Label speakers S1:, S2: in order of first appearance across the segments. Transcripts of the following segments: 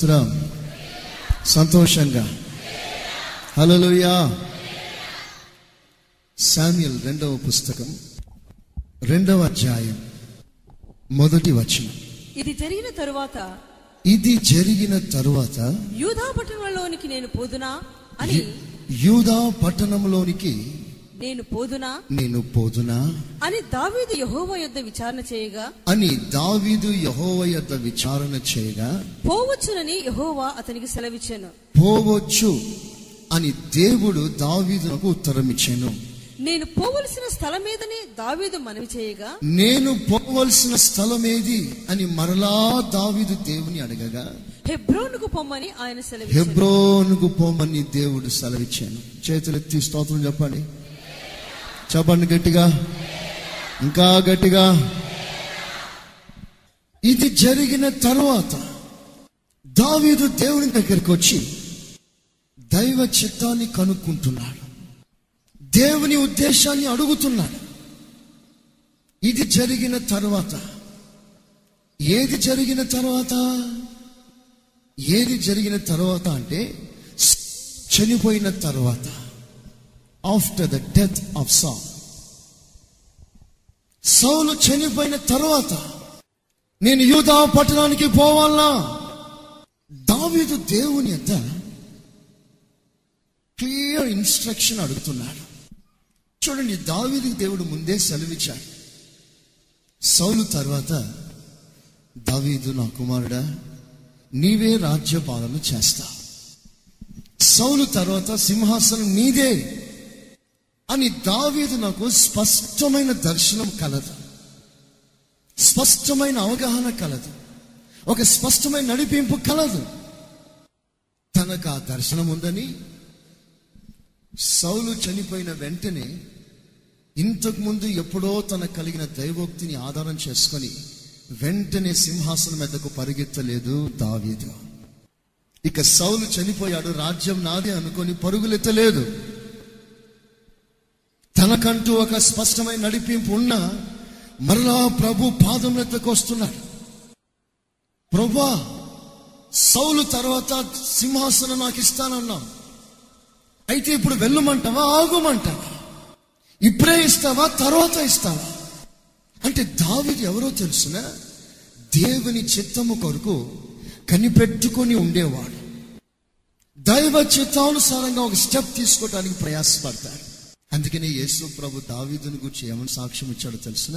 S1: స్తోత్రం సంతోషంగా. హలోయా శామ్యుల్ రెండవ పుస్తకం రెండవ అధ్యాయం మొదటి వచనం.
S2: ఇది జరిగిన తరువాత
S1: ఇది జరిగిన తరువాత
S2: యూదా పట్టణంలోనికి నేను పోదునా అని
S1: యూదా పట్టణంలోనికి
S2: నేను పోదునా?
S1: నేను పోదునా?
S2: అని దావీదు యెహోవా యొద్ద విచారణ చేయగా
S1: అని దావీదు యహోవ యొద్ద విచారణ చేయగా
S2: పోవచ్చునని యెహోవా అతనికి సెలవిచ్చాను.
S1: పోవచ్చు అని దేవుడు దావీదునకు ఉత్తరం ఇచ్చాను
S2: నేను పోవలసిన స్థలం దావీదు మనవి చేయగా
S1: నేను పోవలసిన స్థలం ఏది అని మరలా దావీదు దేవుని అడగగా
S2: హెబ్రోనుకు పొమ్మని ఆయన సెలవిచ్చాను
S1: హెబ్రోనుకు పోమని దేవుడు సెలవిచ్చాను. చేతులెత్తి స్తోత్రం చెప్పండి. చెప్పండి గట్టిగా. ఇంకా గట్టిగా. ఇది జరిగిన తరువాత దావీదు దేవుని దగ్గరికి వచ్చి దైవ చిత్తాన్ని కనుక్కుంటున్నాడు. దేవుని ఉద్దేశాన్ని అడుగుతున్నాడు. ఇది జరిగిన తర్వాత. ఏది జరిగిన తర్వాత? ఏది జరిగిన తర్వాత అంటే చనిపోయిన తర్వాత. ఆఫ్టర్ ద డెత్ ఆఫ్ సాల్ సౌలు చనిపోయిన తర్వాత నేను యూదా పట్టణానికి పోవాలా? దావీదు దేవుని యొక్క క్లియర్ ఇన్స్ట్రక్షన్ అడుగుతున్నాడు. చూడండి దావీదుకి దేవుడు ముందే సెలవిచ్చాడు. సౌలు తర్వాత దావీదు నా కుమారుడా నీవే రాజ్యపాలన చేస్తా సౌలు తర్వాత సింహాసనం నీదే. అని దావీదు నాకు స్పష్టమైన దర్శనం కలదు. స్పష్టమైన అవగాహన కలదు. ఒక స్పష్టమైన నడిపింపు కలదు. తనకు ఆ దర్శనం ఉందని సౌలు చనిపోయిన వెంటనే ఇంతకు ముందు ఎప్పుడో తనకు కలిగిన దైవోక్తిని ఆధారం చేసుకొని వెంటనే సింహాసనం మీదకు పరిగెత్తలేదు దావీదు. ఇక సౌలు చనిపోయాడు రాజ్యం నాదే అనుకొని పరుగులెత్తలేదు. తనకంటూ ఒక స్పష్టమైన నడిపింపు ఉన్న మరలా ప్రభు పాదం వస్తున్నాడు. ప్రభా సౌలు తర్వాత సింహాసనం నాకు ఇస్తానన్నావు. అయితే ఇప్పుడు వెళ్ళమంటావా ఆగుమంటావా? ఇప్పుడే ఇస్తావా తర్వాత ఇస్తావా? అంటే దావిది ఎవరో తెలుసిన? దేవుని చిత్తము కొరకు కనిపెట్టుకొని ఉండేవాడు. దైవ చిత్తానుసారంగా ఒక స్టెప్ తీసుకోవడానికి ప్రయాసపడతాడు. అందుకనే యేసు ప్రభు దావీదుని గురించి ఏమని సాక్ష్యం ఇచ్చాడో తెలిసిన?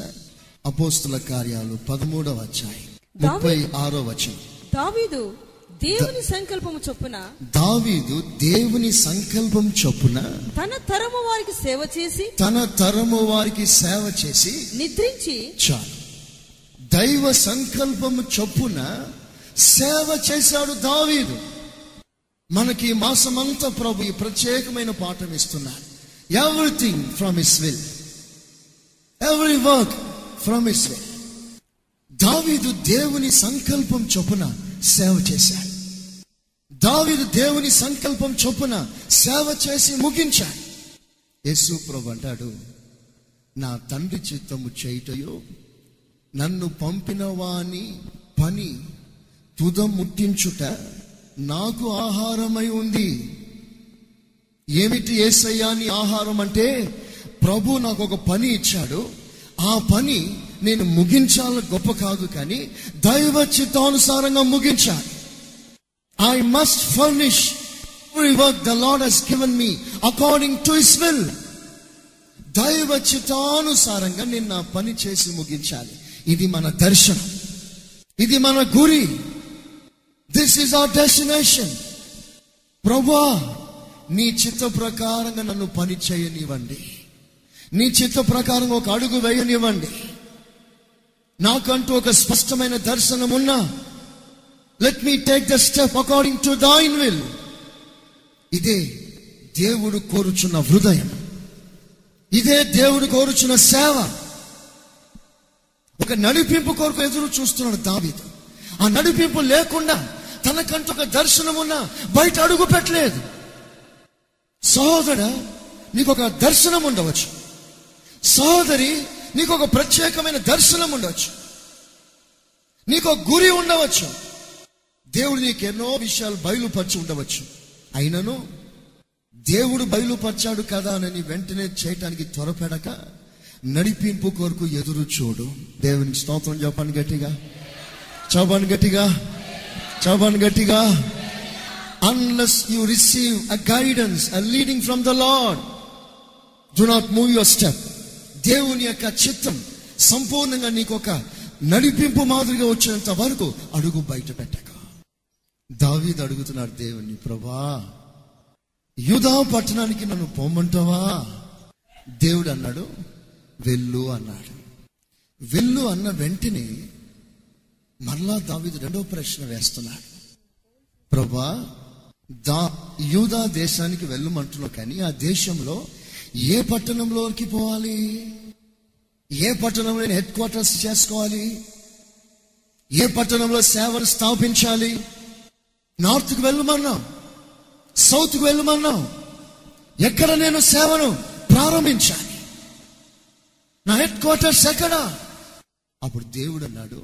S1: అపోస్తుల కార్యాలు పదమూడవ అధ్యాయం ముప్పై ఆరో వచనం.
S2: దావీదు దేవుని సంకల్పము చొప్పున
S1: దావీదు దేవుని సంకల్పం చొప్పున
S2: తన తరము వారికి సేవ చేసి
S1: తన తరము వారికి సేవ చేసి
S2: నిద్రించి
S1: చాలు. దైవ సంకల్పము చొప్పున సేవ చేశాడు దావీదు. మనకి ఈ మాసమంతా ప్రభు ఈ ప్రత్యేకమైన పాఠం ఇస్తున్నారు everything from his will every work from his will దావీదు దేవుని సంకల్పం చొప్పున సేవ చేశాడు. దావీదు దేవుని సంకల్పం చొప్పున సేవ చేసి ముగించాడు. యేసు ప్రభు అంటాడు నా తండ్రి చిత్తము చేయుటయో నన్ను పంపిన వాని పని తుద ముట్టించుట నాకు ఆహారమై ఉంది. ఏమిటి ఏసయ్యాని ఆహారం అంటే? ప్రభు నాకు ఒక పని ఇచ్చాడు. ఆ పని నేను ముగించాలని గొప్ప కాదు కానీ దైవ చిత్తానుసారంగా ముగించాలి. I must furnish every the lord Lord given me me to to His దైవ చిత్తానుసారంగా నేను నా పని చేసి ముగించాలి. ఇది మన దర్శనం. ఇది మన గురి. దిస్ ఈజ్ అవర్ డెస్టినేషన్ ప్రభా నీ చిత్త ప్రకారంగా నన్ను పని చేయనివ్వండి. నీ చిత్త ప్రకారం ఒక అడుగు వేయనివ్వండి. నాకంటూ ఒక స్పష్టమైన దర్శనం ఉన్నా let me take the step according to thine will ఇదే దేవుడు కోరుచున్న హృదయం. ఇదే దేవుడు కోరుచున్న సేవ. ఒక నడిపింపు కొరకు ఎదురు చూస్తున్నాడు దావీదు. ఆ నడిపింపు లేకుండా తనకంటూ ఒక దర్శనం ఉన్నా బయట అడుగు పెట్టలేదు. సహోదర నీకు ఒక దర్శనం ఉండవచ్చు. సహోదరి నీకు ఒక ప్రత్యేకమైన దర్శనం ఉండవచ్చు. నీకు ఒక గురి ఉండవచ్చు. దేవుడు నీకు ఎన్నో విషయాలు బయలుపరిచి ఉండవచ్చు. అయినను దేవుడు బయలుపరిచాడు కదా అని వెంటనే చేయటానికి త్వరపడక నడిపింపు కొరకు ఎదురు చూడు. దేవునికి స్తోత్రం చెప్పండి గట్టిగా. చెప్పండి గట్టిగా. చెప్పండి గట్టిగా. Unless you receive a guidance a leading from the lord do not move your step దేవుని యొక్క చిత్తం సంపూర్ణంగా నీకు ఒక నడిపింపు మాదిరిగా వచ్చినంత వరకు అడుగు బయట పెట్టక. దావీద్ అడుగుతున్నాడు దేవుణ్ణి ప్రభా యూదా పట్టణానికి నన్ను పొమ్మంటావా? దేవుడు అన్నాడు వెళ్ళు అన్నాడు. వెళ్ళు అన్న వెంటనే మరలా దావీదు రెండో ప్రశ్న వేస్తున్నాడు. ప్రభా దా యూదా దేశానికి వెళ్ళమంటున్నావు కానీ ఆ దేశంలో ఏ పట్టణంలోకి పోవాలి? ఏ పట్టణంలో హెడ్ క్వార్టర్స్ చేసుకోవాలి? ఏ పట్టణంలో సేవను స్థాపించాలి? నార్త్కి వెళ్ళమన్నాం సౌత్కి వెళ్ళమన్నాం ఎక్కడ నేను సేవను ప్రారంభించాలి? నా హెడ్ క్వార్టర్స్ ఎక్కడ? అప్పుడు దేవుడు అన్నాడు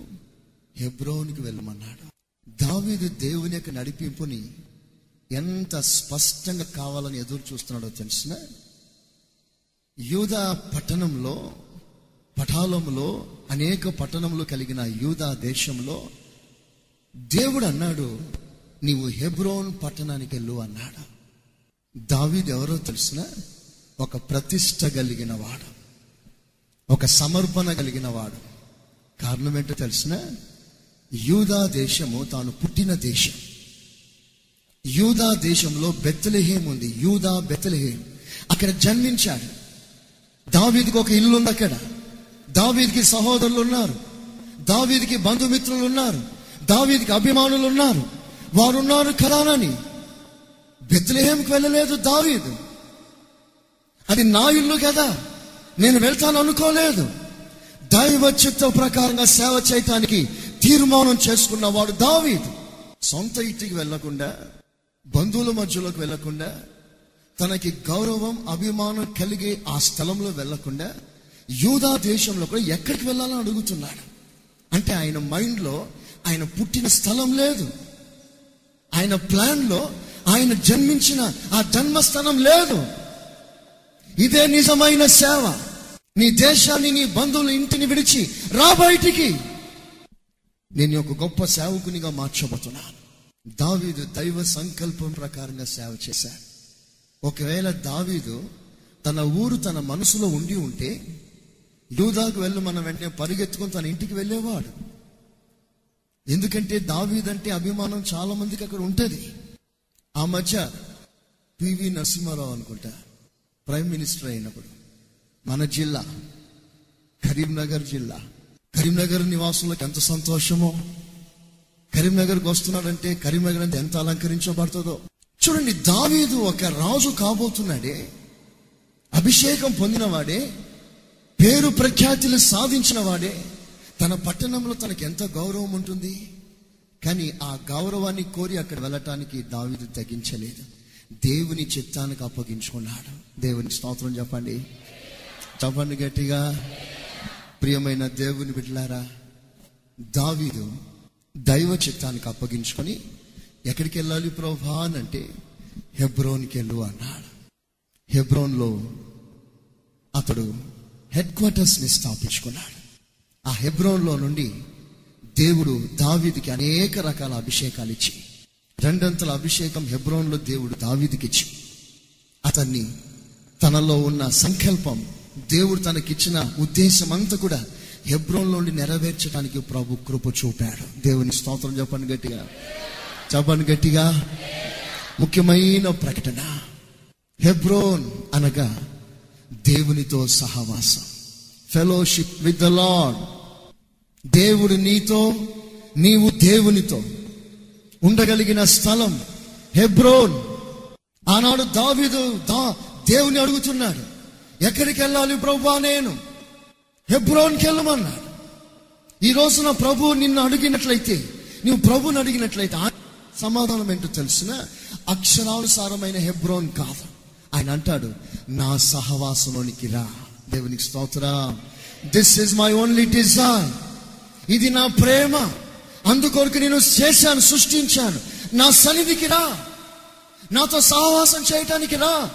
S1: హెబ్రోన్కి వెళ్ళమన్నాడు. దావీదు దేవుని యొక్క నడిపింపుని ఎంత స్పష్టంగా కావాలని ఎదురు చూస్తున్నాడో తెలిసిన? యూదా పట్టణంలో పఠాలంలో అనేక పట్టణంలో కలిగిన యూదా దేశంలో దేవుడు అన్నాడు నీవు హెబ్రోన్ పట్టణానికి వెళ్ళు అన్నాడు. దావీదు ఎవరో తెలిసిన? ఒక ప్రతిష్ట కలిగిన వాడు. ఒక సమర్పణ కలిగిన వాడు. కారణం ఏంటో తెలిసిన? యూదా దేశము తాను పుట్టిన దేశం. యూదా దేశంలో బెత్తలహేం ఉంది. యూదా బెత్తలహేం అక్కడ జన్మించాడు. దావీదికి ఒక ఇల్లు ఉంది అక్కడ. దావీదికి సహోదరులు ఉన్నారు. దావీదికి బంధుమిత్రులు ఉన్నారు. దావీదికి అభిమానులు ఉన్నారు. వారు ఉన్నారు కరానని బెత్లహేంకి వెళ్ళలేదు దావీదు. అది నా ఇల్లు కదా. నేను వెళ్తాను అనుకోలేదు. దైవ చిత్త ప్రకారంగా సేవ చేయటానికి తీర్మానం చేసుకున్న వాడు దావీదు. సొంత ఇంటికి వెళ్ళకుండా బంధువుల మధ్యలోకి వెళ్ళకుండా తనకి గౌరవం అభిమానం కలిగే ఆ స్థలంలో వెళ్ళకుండా యూదా దేశంలో కూడా ఎక్కడికి వెళ్ళాలని అడుగుతున్నాడు. అంటే ఆయన మైండ్లో ఆయన పుట్టిన స్థలం లేదు. ఆయన ప్లాన్లో ఆయన జన్మించిన ఆ జన్మస్థానం లేదు. ఇదే నిజమైన సేవ. నీ దేశాన్ని నీ బంధువుల ఇంటిని విడిచి రా బయటికి. నేను ఒక గొప్ప సేవకునిగా మార్చబోతున్నాను. దావీదు దైవ సంకల్పం ప్రకారంగా సేవ చేశాడు ఒకవేళ దావీదు తన ఊరు తన మనసులో ఉండి ఉంటే యూదాకు వెళ్ళి మనం వెంటనే పరిగెత్తుకొని తన ఇంటికి వెళ్ళేవాడు. ఎందుకంటే దావీదంటే అభిమానం చాలా మందికి అక్కడ ఉంటుంది. ఆ మధ్య పివి నరసింహారావు అనుకుంటా ప్రైమ్ మినిస్టర్ అయినప్పుడు మన జిల్లా కరీంనగర్ జిల్లా కరీంనగర్ నివాసులకు ఎంత సంతోషమో కరీంనగర్కి వస్తున్నాడంటే కరీంనగర్ అంటే ఎంత అలంకరించబడుతుందో. చూడండి దావీదు ఒక రాజు కాబోతున్నాడే అభిషేకం పొందినవాడే పేరు ప్రఖ్యాతులు సాధించిన వాడే తన పట్టణంలో తనకి ఎంత గౌరవం ఉంటుంది. కానీ ఆ గౌరవాన్ని కోరి అక్కడ వెళ్ళటానికి దావీదు తగ్గించలేదు దేవుని చిత్తానికి అప్పగించుకున్నాడు. దేవుని స్తోత్రం చెప్పండి. చెప్పండి గట్టిగా. ప్రియమైన దేవుని బిడ్డలారా దావీదు దైవ చిత్తానికి అప్పగించుకొని ఎక్కడికి వెళ్ళాలి ప్రభా? అని అంటే హెబ్రోన్కి వెళ్ళు అన్నాడు. హెబ్రోన్లో అతడు హెడ్ క్వార్టర్స్ని స్థాపించుకున్నాడు. ఆ హెబ్రోన్లో నుండి దేవుడు దావీదికి అనేక రకాల అభిషేకాలు ఇచ్చి రెండంతల అభిషేకం హెబ్రోన్లో దేవుడు దావీదికి ఇచ్చి అతన్ని తనలో ఉన్న సంకల్పం దేవుడు తనకిచ్చిన ఉద్దేశం అంతా కూడా హెబ్రోన్లోని నుండి నెరవేర్చడానికి ప్రభు కృప చూపాడు. దేవుని స్తోత్రం చెప్పండి గట్టిగా. చెప్పండి గట్టిగా. ముఖ్యమైన ప్రకటన. హెబ్రోన్ అనగా దేవునితో సహవాసం. ఫెలోషిప్ విత్ ద లాడ్ దేవుడు నీతో నీవు దేవునితో ఉండగలిగిన స్థలం హెబ్రోన్. ఆనాడు దావిదు దా దేవుని అడుగుతున్నాడు. ఎక్కడికి వెళ్ళాలి ప్రభా నేను? హెబ్రోన్కి వెళ్ళమన్నాడు ఈ రోజున ప్రభు నిన్ను అడిగినట్లయితే నువ్వు ప్రభుని అడిగినట్లయితే సమాధానం ఏంటో తెలిసిన అక్షరానుసారమైన హెబ్రోన్ కాదు. ఆయన అంటాడు నా సహవాసంలోనికి రా. దేవునికి స్తోత్ర. This is my only design ఇది నా ప్రేమ. అందుకొరకు నేను చేశాను సృష్టించాను. నా సన్నిధికి రా. నాతో సహవాసం చేయటానికి రా.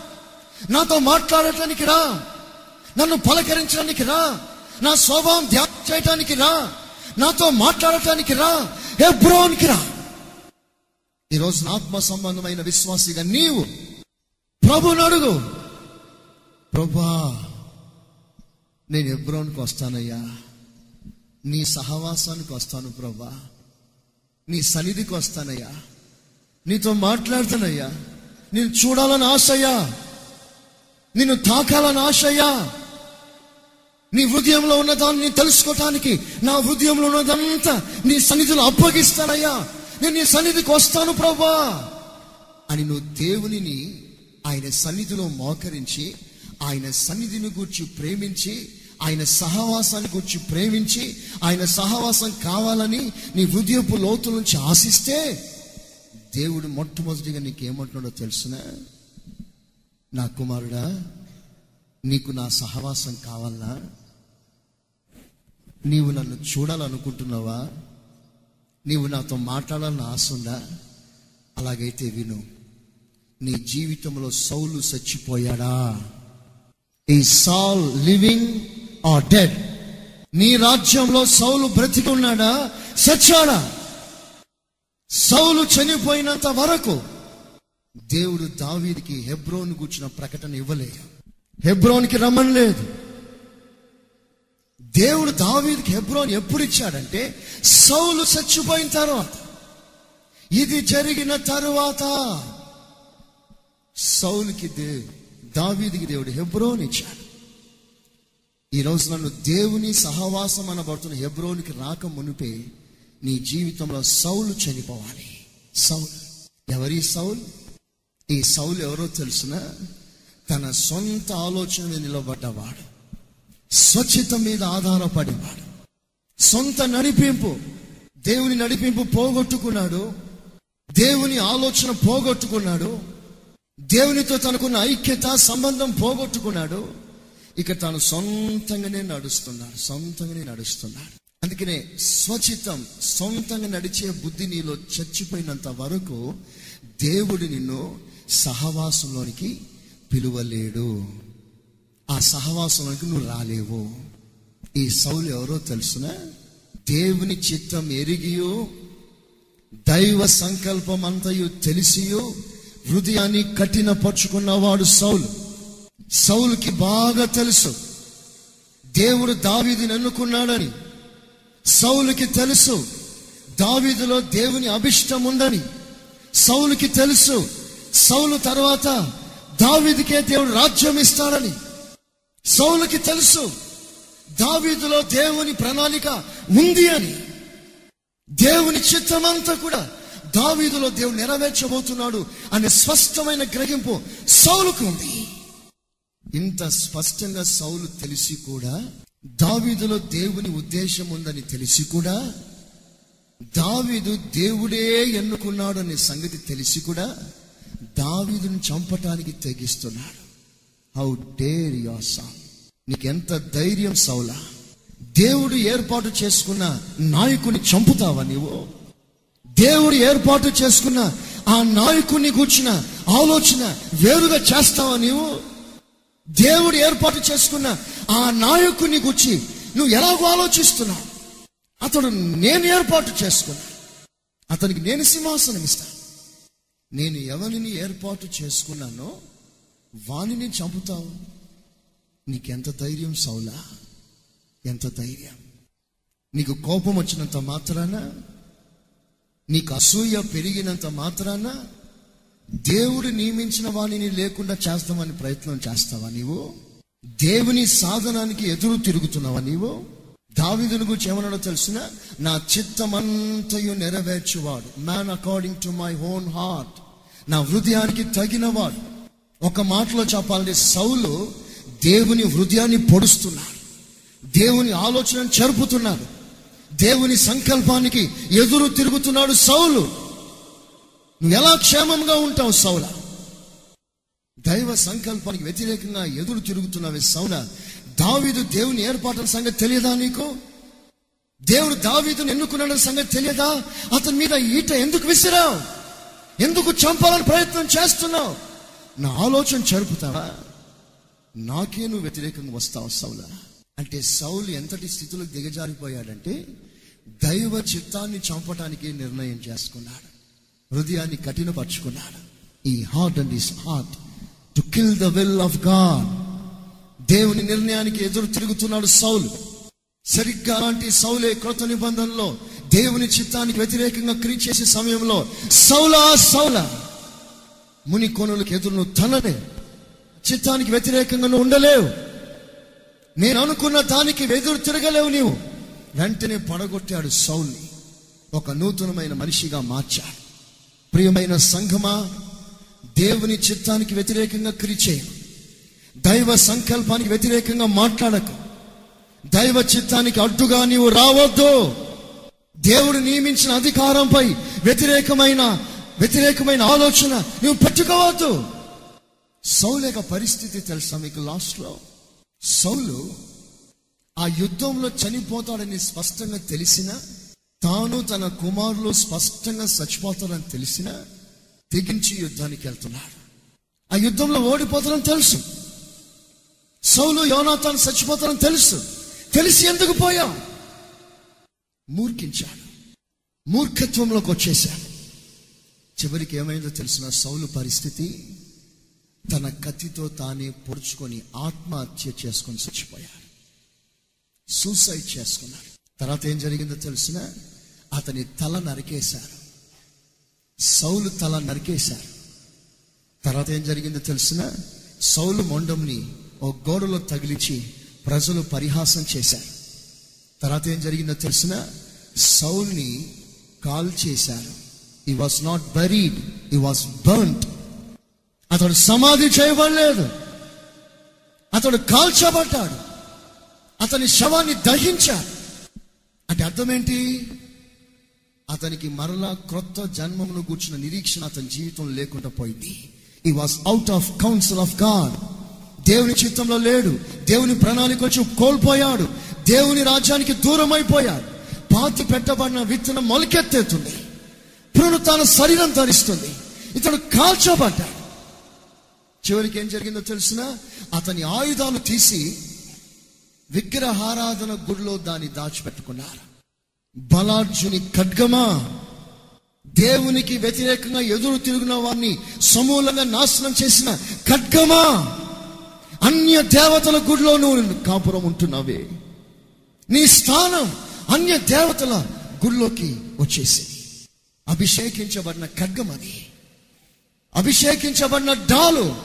S1: నాతో మాట్లాడటానికి రా. నన్ను పలకరించడానికి రా. నా స్వభావం ధ్యానం చేయటానికి రా. నాతో మాట్లాడటానికి రా. హెబ్రోన్కి రా. ఈరోజు ఆత్మ సంబంధమైన విశ్వాసిగా నీవు ప్రభుని అడుగు. ప్రభా నేను హెబ్రోన్కి వస్తానయ్యా. నీ సహవాసానికి వస్తాను ప్రభా. నీ సన్నిధికి వస్తానయ్యా. నీతో మాట్లాడుతానయ్యా. నేను చూడాలని ఆశయ్యా. నిన్ను తాకాలని ఆశయ్యా. నీ హృదయంలో ఉన్నదాన్ని తెలుసుకోవటానికి నా హృదయంలో ఉన్నదంతా నీ సన్నిధిలో అప్పగిస్తానయ్యా నేను నీ సన్నిధికి వస్తాను ప్రభా అని నువ్వు దేవునిని ఆయన సన్నిధిలో మోకరించి ఆయన సన్నిధిని గూర్చి ప్రేమించి ఆయన సహవాసాన్ని గూర్చి ప్రేమించి ఆయన సహవాసం కావాలని నీ హృదయపు లోతు నుంచి ఆశిస్తే దేవుడు మొట్టమొదటిగా నీకేమంటున్నాడో తెలుసునా? నా కుమారుడా నీకు నా సహవాసం కావాలా నీవు నన్ను చూడాలనుకుంటున్నావా? నీవు నాతో మాట్లాడాలని ఆశ ఉందా? అలాగైతే విను. నీ జీవితంలో సౌలు చచ్చిపోయాడా? ఈ సాల్ లివింగ్ ఆర్ డెడ్? నీ రాజ్యంలో సౌలు బ్రతికున్నాడా? సచ్చాడా సౌలు చనిపోయినంత వరకు దేవుడు దావీదికి హెబ్రోన్ కూర్చున్న ప్రకటన ఇవ్వలేదు. హెబ్రోన్కి రమ్మనలేదు. దేవుడు దావీదికి హెబ్రోన్ ఎప్పుడు ఇచ్చాడంటే సౌలు చచ్చిపోయిన తర్వాత. ఇది జరిగిన తరువాత. సౌలుకి దే దావీదికి దేవుడు హెబ్రోన్ ఇచ్చాడు. ఈరోజు నన్ను దేవుని సహవాసం అనబడుతున్న హెబ్రోనికి రాక మునిపే నీ జీవితంలో సౌలు చనిపోవాలి. సౌలు. ఎవరి సౌల్? ఈ సౌలు ఎవరో తెలుసునా? తన సొంత ఆలోచన నిలబడ్డవాడు. స్వచ్ఛత మీద ఆధారపడేవాడు సొంత నడిపింపు దేవుని నడిపింపు పోగొట్టుకున్నాడు దేవుని ఆలోచన పోగొట్టుకున్నాడు దేవునితో తనకున్న ఐక్యత సంబంధం పోగొట్టుకున్నాడు. ఇక తాను సొంతంగానే నడుస్తున్నాడు సొంతంగానే నడుస్తున్నాడు. అందుకనే స్వచితం సొంతంగా నడిచే బుద్ధి నీలో చచ్చిపోయినంత వరకు దేవుడు నిన్ను సహవాసంలోనికి పిలువలేడు. ఆ సహవాసంలోకి నువ్వు రాలేవు. ఈ సౌలు ఎవరో తెలుసునా? దేవుని చిత్తం ఎరిగియో దైవ సంకల్పం అంతయు తెలిసియో హృదయాన్ని కఠినపరుచుకున్నవాడు సౌలు. సౌలుకి బాగా తెలుసు. దేవుడు దావీదిని ఎన్నుకున్నాడని. సౌలుకి తెలుసు. దావీదులో దేవుని అభిష్టం ఉందని. సౌలుకి తెలుసు. సౌలు తర్వాత దావీదికే దేవుడు రాజ్యం ఇస్తాడని. సౌలకి తెలుసు దావీదులో దేవుని ప్రణాళిక ఉంది అని. దేవుని చిత్తమంతా కూడా దావీదులో దేవుడు నెరవేర్చబోతున్నాడు అనే స్పష్టమైన గ్రహింపు సౌలుకు ఉంది. ఇంత స్పష్టంగా సౌలు తెలిసి కూడా దావీదులో దేవుని ఉద్దేశం ఉందని తెలిసి కూడా దావీదు దేవుడే ఎన్నుకున్నాడు అనే సంగతి తెలిసి కూడా దావీదును చంపటానికి తెగిస్తున్నాడు. హౌ డేర్ యువర్ సాంగ్ నీకెంత ధైర్యం సౌలా? దేవుడు ఏర్పాటు చేసుకున్న నాయకుని చంపుతావా నీవు? దేవుడు ఏర్పాటు చేసుకున్న ఆ నాయకుని కూర్చిన ఆలోచన వేరుగా చేస్తావా నీవు? దేవుడు ఏర్పాటు చేసుకున్న ఆ నాయకుని గురించి నువ్వు ఎలాగో ఆలోచిస్తున్నావు? అతడు నేను ఏర్పాటు చేసుకున్నా. అతనికి నేను సింహాసనం ఇస్తాను నేను ఎవరిని ఏర్పాటు చేసుకున్నానో వానిని చంపుతావు. నీకెంత ధైర్యం సౌలా? ఎంత ధైర్యం? నీకు కోపం వచ్చినంత మాత్రాన? నీకు అసూయ పెరిగినంత మాత్రాన? దేవుడు నియమించిన వాణిని లేకుండా చేస్తామని ప్రయత్నం చేస్తావా నీవు? దేవుని సాధనానికి ఎదురు తిరుగుతున్నావా నీవు? దావిదుని గురించి ఏమన్నాడో తెలిసిన? నా చిత్తమంతయు నెరవేర్చువాడు. Man according to my own heart నా హృదయానికి తగినవాడు. ఒక మాటలో చెప్పాలంటే సౌలు దేవుని హృదయాన్ని పొడుస్తున్నాడు దేవుని ఆలోచనను చెరుపుతున్నాడు దేవుని సంకల్పానికి ఎదురు తిరుగుతున్నాడు సౌలు. నువ్వు ఎలా క్షేమంగా ఉంటావు సౌల? దైవ సంకల్పానికి వ్యతిరేకంగా ఎదురు తిరుగుతున్నావే సౌల. దావీదు దేవుని ఏర్పాట్ల సంగతి తెలియదా నీకు? దేవుడు దావీదును ఎన్నుకున్నాడన్న సంగతి తెలియదా? అతని మీద ఈట ఎందుకు విసిరావు? ఎందుకు చంపాలని ప్రయత్నం చేస్తున్నావు? నా ఆలోచన జరుపుతావా నాకే నువ్వు వ్యతిరేకంగా వస్తావు సౌల? అంటే సౌలు ఎంతటి స్థితిలో దిగజారిపోయాడంటే దైవ చిత్తాన్ని చంపటానికి నిర్ణయం చేసుకున్నాడు. హృదయాన్ని కఠినపరుచుకున్నాడు. He hardened his heart to kill the will of God దేవుని నిర్ణయానికి ఎదురు తిరుగుతున్నాడు సౌలు. సరిగ్గా అలాంటి సౌలే కృత నిబంధనలో దేవుని చిత్తానికి వ్యతిరేకంగా క్రియ చేసే సమయంలో సౌలా సౌలా! ముని కొనులకు ఎదురు నువ్వు తనలే చిత్తానికి వ్యతిరేకంగా నువ్వు ఉండలేవు. నేను అనుకున్న దానికి ఎదురు తిరగలేవు నీవు. వెంటనే పడగొట్టాడు సౌల్ని. ఒక నూతనమైన మనిషిగా మార్చాడు. ప్రియమైన సంఘమా దేవుని చిత్తానికి వ్యతిరేకంగా క్రియ దైవ సంకల్పానికి వ్యతిరేకంగా మాట్లాడకు. దైవ చిత్తానికి అడ్డుగా నీవు రావద్దు. దేవుడు నియమించిన అధికారంపై వ్యతిరేకమైన వ్యతిరేకమైన ఆలోచన. నువ్వు పెట్టుకోవద్దు. సౌలు యొక్క పరిస్థితి తెలుసా మీకు లాస్ట్లో సౌలు ఆ యుద్ధంలో చనిపోతాడని స్పష్టంగా తెలిసిన తాను తన కుమారులు స్పష్టంగా చచ్చిపోతాడని తెలిసిన తెగించి యుద్ధానికి వెళ్తున్నాడు. ఆ యుద్ధంలో ఓడిపోతాడని తెలుసు. సౌలు యోనా తాను చచ్చిపోతాడని తెలుసు. తెలిసి ఎందుకు పోయాం? మూర్ఖించాడు. మూర్ఖత్వంలోకి వచ్చేశాడు. చివరికి ఏమైందో తెలిసిన సౌలు పరిస్థితి తన కత్తితో తానే పొడుచుకొని ఆత్మహత్య చేసుకొని చచ్చిపోయాడు. సూసైడ్ చేసుకున్నాడు. తర్వాత ఏం జరిగిందో తెలిసిన అతని తల నరికేశారు. సౌలు తల నరికేశారు. తర్వాత ఏం జరిగిందో తెలిసిన సౌలు మొండంని ఓ గోడలో తగిలించి ప్రజలు పరిహాసం చేశారు. తర్వాత ఏం జరిగిందో తెలిసిన సౌల్ని కాల్ చేశారు he was not buried he was burnt అతడు సమాధి చేయబడలేదు. అతడు కాల్చబడ్డాడు. అతని శవాన్ని దహించాడు. అంటే అర్థం ఏంటి? అతనికి మరలా క్రొత్త జన్మమును కూర్చున్న నిరీక్షణ అతని జీవితం లేకుండా పోయింది. He was out of council of God దేవుని చిత్తంలో లేడు. దేవుని ప్రణాళిక వచ్చి కోల్పోయాడు. దేవుని రాజ్యానికి దూరం అయిపోయాడు పాతి పెట్టబడిన విత్తనం మొలకెత్తేతుంది. ఇప్పుడు తన శరీరం ధరిస్తుంది ఇతడు కాల్చబడ్డాడు. చివరికి ఏం జరిగిందో తెలిసిన? అతని ఆయుధాలు తీసి విగ్రహారాధన గుడిలో దాన్ని దాచిపెట్టుకున్నారు. బలార్జుని ఖడ్గమా? దేవునికి వ్యతిరేకంగా ఎదురు తిరుగున వారిని సమూలంగా నాశనం చేసిన ఖడ్గమా? అన్య దేవతల గుడిలో నువ్వు కాపురం ఉంటున్నావే. నీ స్థానం అన్య దేవతల గుడిలోకి వచ్చేసి అభిషేకించబడిన ఖడ్గం అది. అభిషేకించబడిన డాలు.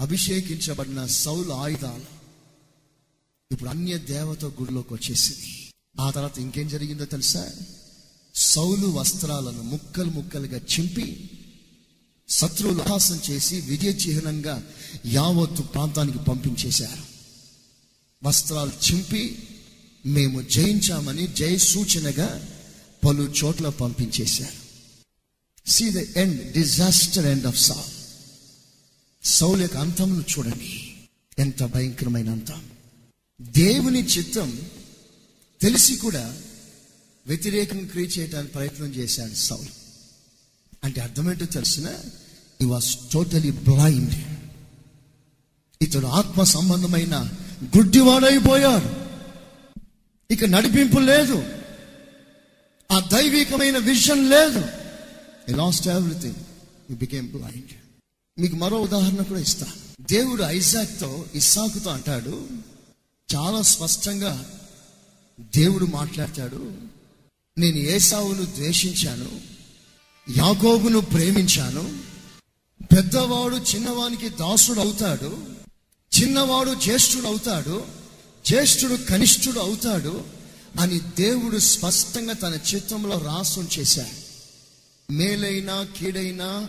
S1: అభిషేకించబడిన సౌలు ఆయుధాలు. ఇప్పుడు అన్య దేవత గుడిలోకి వచ్చేసింది. ఆ తర్వాత ఇంకేం జరిగిందో తెలుసా? సౌలు వస్త్రాలను ముక్కలు ముక్కలుగా చింపి శత్రువులు అహాసం చేసి విజయ చిహ్నంగా యావత్తు ప్రాంతానికి పంపించేశారు. వస్త్రాలు చింపి మేము జయించామని జయ సూచనగా పలు చోట్ల పంపించేశారు. See the end disaster end of Saul Saul యొక్క అంతమును చూడండి. ఎంత భయంకరమైన అంతం దేవుని చిత్తం తెలిసి కూడా వ్యతిరేకం క్రియ చేయడానికి ప్రయత్నం చేశాడు సౌల్. అంటే అర్థమేంటో తెలిసిన? ఈ వాస్ టోటలీ బ్లైండ్ ఇతడు ఆత్మ సంబంధమైన గుడ్డివాడైపోయాడు. ఇక నడిపింపు లేదు. ఆ దైవికమైన విజన్ లేదు. Lost everything you became blind మీకు మరో ఉదాహరణ కూడా ఇస్తా. దేవుడు ఐజాక్తో ఇస్సాకుతో అంటాడు చాలా స్పష్టంగా దేవుడు మాట్లాడతాడు. నేను ఏసావును ద్వేషించాను యాకోబును ప్రేమించాను. పెద్దవాడు చిన్నవానికి దాసుడు అవుతాడు చిన్నవాడు జ్యేష్ఠుడు అవుతాడు జ్యేష్ఠుడు కనిష్ఠుడు అవుతాడు. అని దేవుడు స్పష్టంగా తన చిత్తంలో రాసం చేశాడు. మేలైనా కీడైనా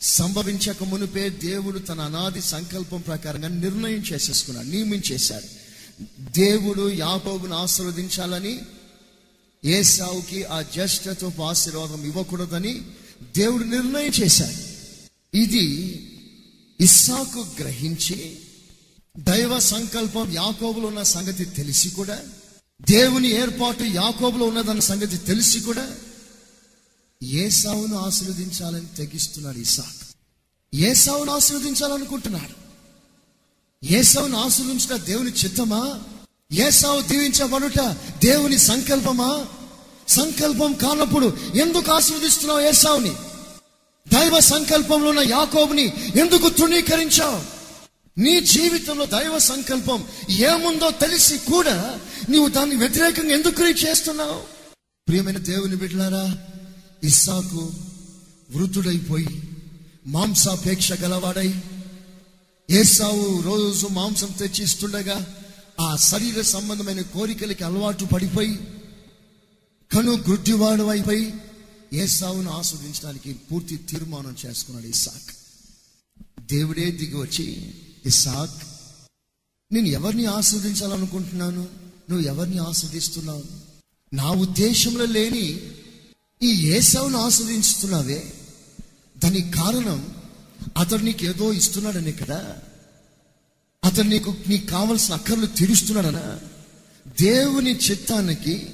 S1: సంభవించక మునిపే దేవుడు తన అనాది సంకల్పం ప్రకారంగా నిర్ణయం చేసేసుకున్నాడు నియమించేశాడు. దేవుడు యాకోబును ఆశీర్వదించాలని ఏసావుకి ఆ జ్యేష్ఠతో ఆశీర్వాదం ఇవ్వకూడదని దేవుడు నిర్ణయం చేశాడు. ఇది ఇస్సాకు గ్రహించి దైవ సంకల్పం యాకోబులు ఉన్న సంగతి తెలిసి కూడా దేవుని ఏర్పాటు యాకోబులో ఉన్నదన్న సంగతి తెలిసి కూడా ఏసావును ఆశీర్వదించాలని తెగిస్తున్నాడు ఇసాక్. ఏసావును ఆశీర్వదించాలనుకుంటున్నాడు. ఏసావును ఆశీర్వించిన దేవుని చిత్తమా? ఏసావు దీవించబడుట దేవుని సంకల్పమా? సంకల్పం కానప్పుడు ఎందుకు ఆశీర్వదిస్తున్నావు ఏసావుని? దైవ సంకల్పంలో ఉన్న యాకోబుని ఎందుకు తృణీకరించావు? నీ జీవితంలో దైవ సంకల్పం ఏముందో తెలిసి కూడా నీవు దాన్ని వ్యతిరేకంగా ఎందుకు చేస్తున్నావు? ప్రియమైన దేవుని బిడ్డలారా ఇస్సాకు వృద్ధుడైపోయి మాంసాపేక్ష గలవాడై ఏసావు రోజు మాంసం తెచ్చి ఇస్తుండగా ఆ శరీర సంబంధమైన కోరికలకి అలవాటు పడిపోయి కను గుడ్డివాడు అయిపోయి ఏసావును ఆస్వాదించడానికి పూర్తి తీర్మానం చేసుకున్నాడు ఇస్సాక్. దేవుడే దిగి వచ్చి ఇసాక్ నేను ఎవరిని ఆస్వాదించాలనుకుంటున్నాను? నువ్వు ఎవరిని ఆస్వాదిస్తున్నావు? నా ఉద్దేశంలో లేని ఈ ఏసావును ఆస్వాదించుతున్నావే దానికి కారణం అతడు నీకు ఏదో ఇస్తున్నాడనే కదా? అతడు నీకు నీకు కావలసిన అక్కర్లు తీరుస్తున్నాడనా? దేవుని చిత్తానికి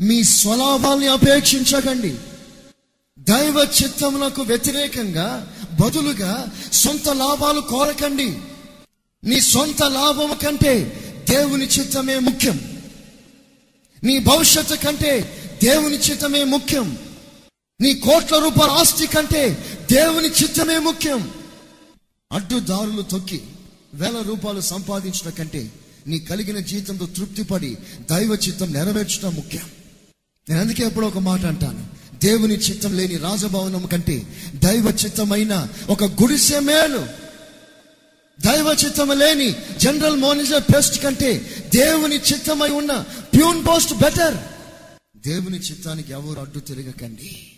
S1: మీ స్వలాభాల్ని అపేక్షించకండి. దైవ చిత్తములకు వ్యతిరేకంగా బదులుగా సొంత లాభాలు కోరకండి. నీ సొంత లాభం కంటే దేవుని చిత్తమే ముఖ్యం. నీ భవిష్యత్తు కంటే దేవుని చిత్తమే ముఖ్యం. నీ కోట్ల రూపాయల ఆస్తి కంటే దేవుని చిత్తమే ముఖ్యం. అడ్డుదారులు తొక్కి వేల రూపాయలు సంపాదించడం కంటే నీ కలిగిన జీతంతో తృప్తిపడి దైవ చిత్తం నెరవేర్చడం ముఖ్యం. నేను అందుకే ఎప్పుడో ఒక మాట అంటాను. దేవుని చిత్తం లేని రాజభవనం కంటే దైవ చిత్తమైన ఒక గుడిసె మేలు. దైవ చిత్తము లేని జనరల్ మేనేజర్ పోస్ట్ కంటే దేవుని చిత్తమై ఉన్న ప్యూన్ పోస్ట్ బెటర్. దేవుని చిత్తానికి ఎవరు అడ్డు తిరగకండి.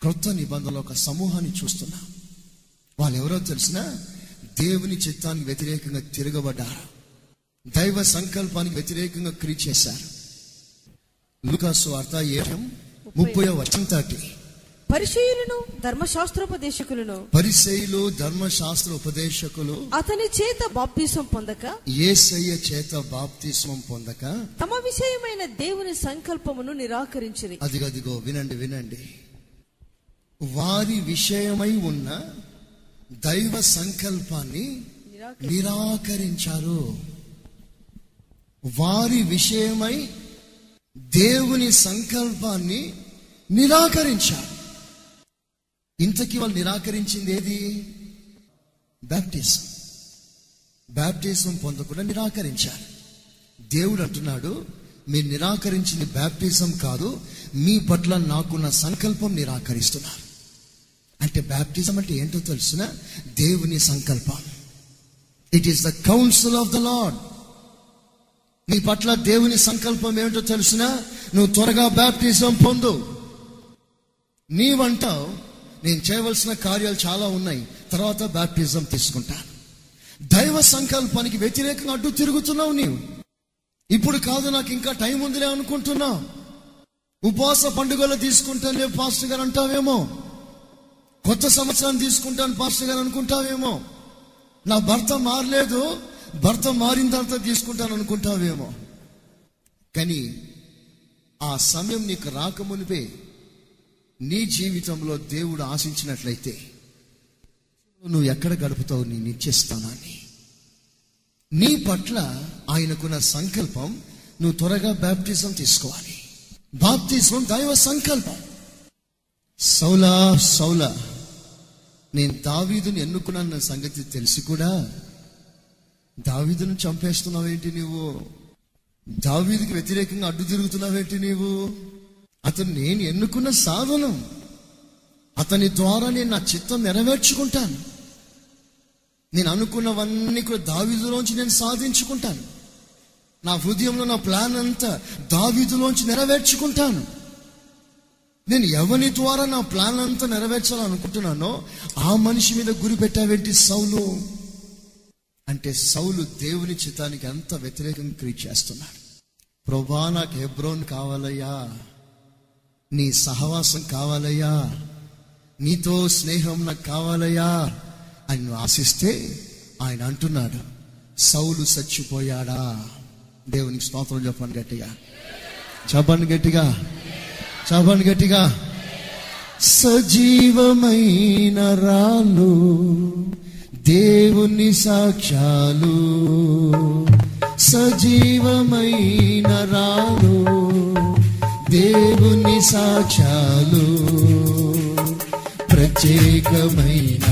S1: క్రొత్త నిబంధనలో ఒక సమూహాన్ని చూస్తున్నా. వాళ్ళు ఎవరో తెలిసిన దేవుని చిత్తానికి వ్యతిరేకంగా తిరగబడ్డారు. దైవ సంకల్పానికి వ్యతిరేకంగా క్రియ చేశారు. లుకాసు అర్థ ఏం ముప్పై వచ్చిన తాటి
S2: పరిచయులను ధర్మశాస్త్రోపదేశకులను
S1: పరిసయులు ధర్మశాస్త్ర ఉపదేశకులు
S2: అతని చేత బాప్తీసం పొందక
S1: ఏసయ్య చేత బాప్తిస్మం పొందక
S2: తమ విషయమైన దేవుని సంకల్పమును నిరాకరించిరి.
S1: అదిగదిగో వినండి వినండి. వారి విషయమై ఉన్న దైవ సంకల్పాన్ని
S2: నిరాకరి-
S1: నిరాకరించారు. వారి విషయమై దేవుని సంకల్పాన్ని నిరాకరించారు. ఇంతకీ వాళ్ళు నిరాకరించింది ఏది? బ్యాప్టిజం బ్యాప్టిజం పొందకుండా నిరాకరించారు దేవుడు అంటున్నాడు మీరు నిరాకరించింది బ్యాప్టిజం కాదు మీ పట్ల నాకున్న సంకల్పం నిరాకరిస్తున్నారు. అంటే బ్యాప్టిజం అంటే ఏంటో తెలుసిన? దేవుని సంకల్పం. It is the council of the lord నీ పట్ల దేవుని సంకల్పం ఏమిటో తెలుసిన? నువ్వు త్వరగా బ్యాప్టిజం పొందు. నీవంటావు నేను చేయవలసిన కార్యాలు చాలా ఉన్నాయి. తర్వాత బ్యాప్టిజం తీసుకుంటాను. దైవ సంకల్పానికి వ్యతిరేకంగా అడ్డు తిరుగుతున్నావు నీవు. ఇప్పుడు కాదు నాకు ఇంకా టైం ఉందిలే అనుకుంటున్నావు. ఉపవాస పండుగలు తీసుకుంటాను పాస్టర్ గారు అంటావేమో? కొత్త సంవత్సరాన్ని తీసుకుంటాను పాస్టర్ గారు అనుకుంటావేమో? నా భర్త మారలేదు భర్త మారిన తర్వాత తీసుకుంటాను అనుకుంటావేమో? కానీ ఆ సమయం నీకు రాకమునిపే నీ జీవితంలో దేవుడు ఆశించినట్లయితే నువ్వు ఎక్కడ గడుపుతావు నీ నిత్యస్థానాన్ని నీ పట్ల ఆయనకున్న సంకల్పం నువ్వు త్వరగా బ్యాప్టిజం తీసుకోవాలి. బాప్తిజం దైవ సంకల్పం. సౌలా సౌలా నేను దావీదుని ఎన్నుకున్నాన్న సంగతి తెలిసి కూడా దావీదును చంపేస్తున్నావేంటి నీవు? దావీదుకి వ్యతిరేకంగా అడ్డు తిరుగుతున్నావేంటి నీవు? అతను నేను ఎన్నుకున్న సాధనం. అతని ద్వారా నేను నా చిత్తం నెరవేర్చుకుంటాను. నేను అనుకున్నవన్నీ కూడా దావీదులోంచి నేను సాధించుకుంటాను. నా హృదయంలో నా ప్లాన్ అంతా దావీదులోంచి నెరవేర్చుకుంటాను. నేను ఎవరి ద్వారా నా ప్లాన్ అంతా నెరవేర్చాలనుకుంటున్నానో ఆ మనిషి మీద గురి పెట్టావేంటి సౌలు? అంటే సౌలు దేవుని చిత్తానికి అంత వ్యతిరేకంగా క్రియ చేస్తున్నాడు. ప్రభా నాకు హెబ్రోన్ కావాలయ్యా. నీ సహవాసం కావాలయ్యా. నీతో స్నేహం నాకు కావాలయ్యా అని నువ్వు ఆశిస్తే ఆయన అంటున్నాడు. సౌలు చచ్చిపోయాడా? దేవునికి స్తోత్రం చెప్పండి గట్టిగా. చెప్పండి గట్టిగా. చెప్పండి గట్టిగా. సజీవమైన రాళ్ళు దేవుని సాక్ష్యాలు. సజీవమైన రాళ్ళు దేవుని సాక్ష్యాలు ప్రత్యేకమైన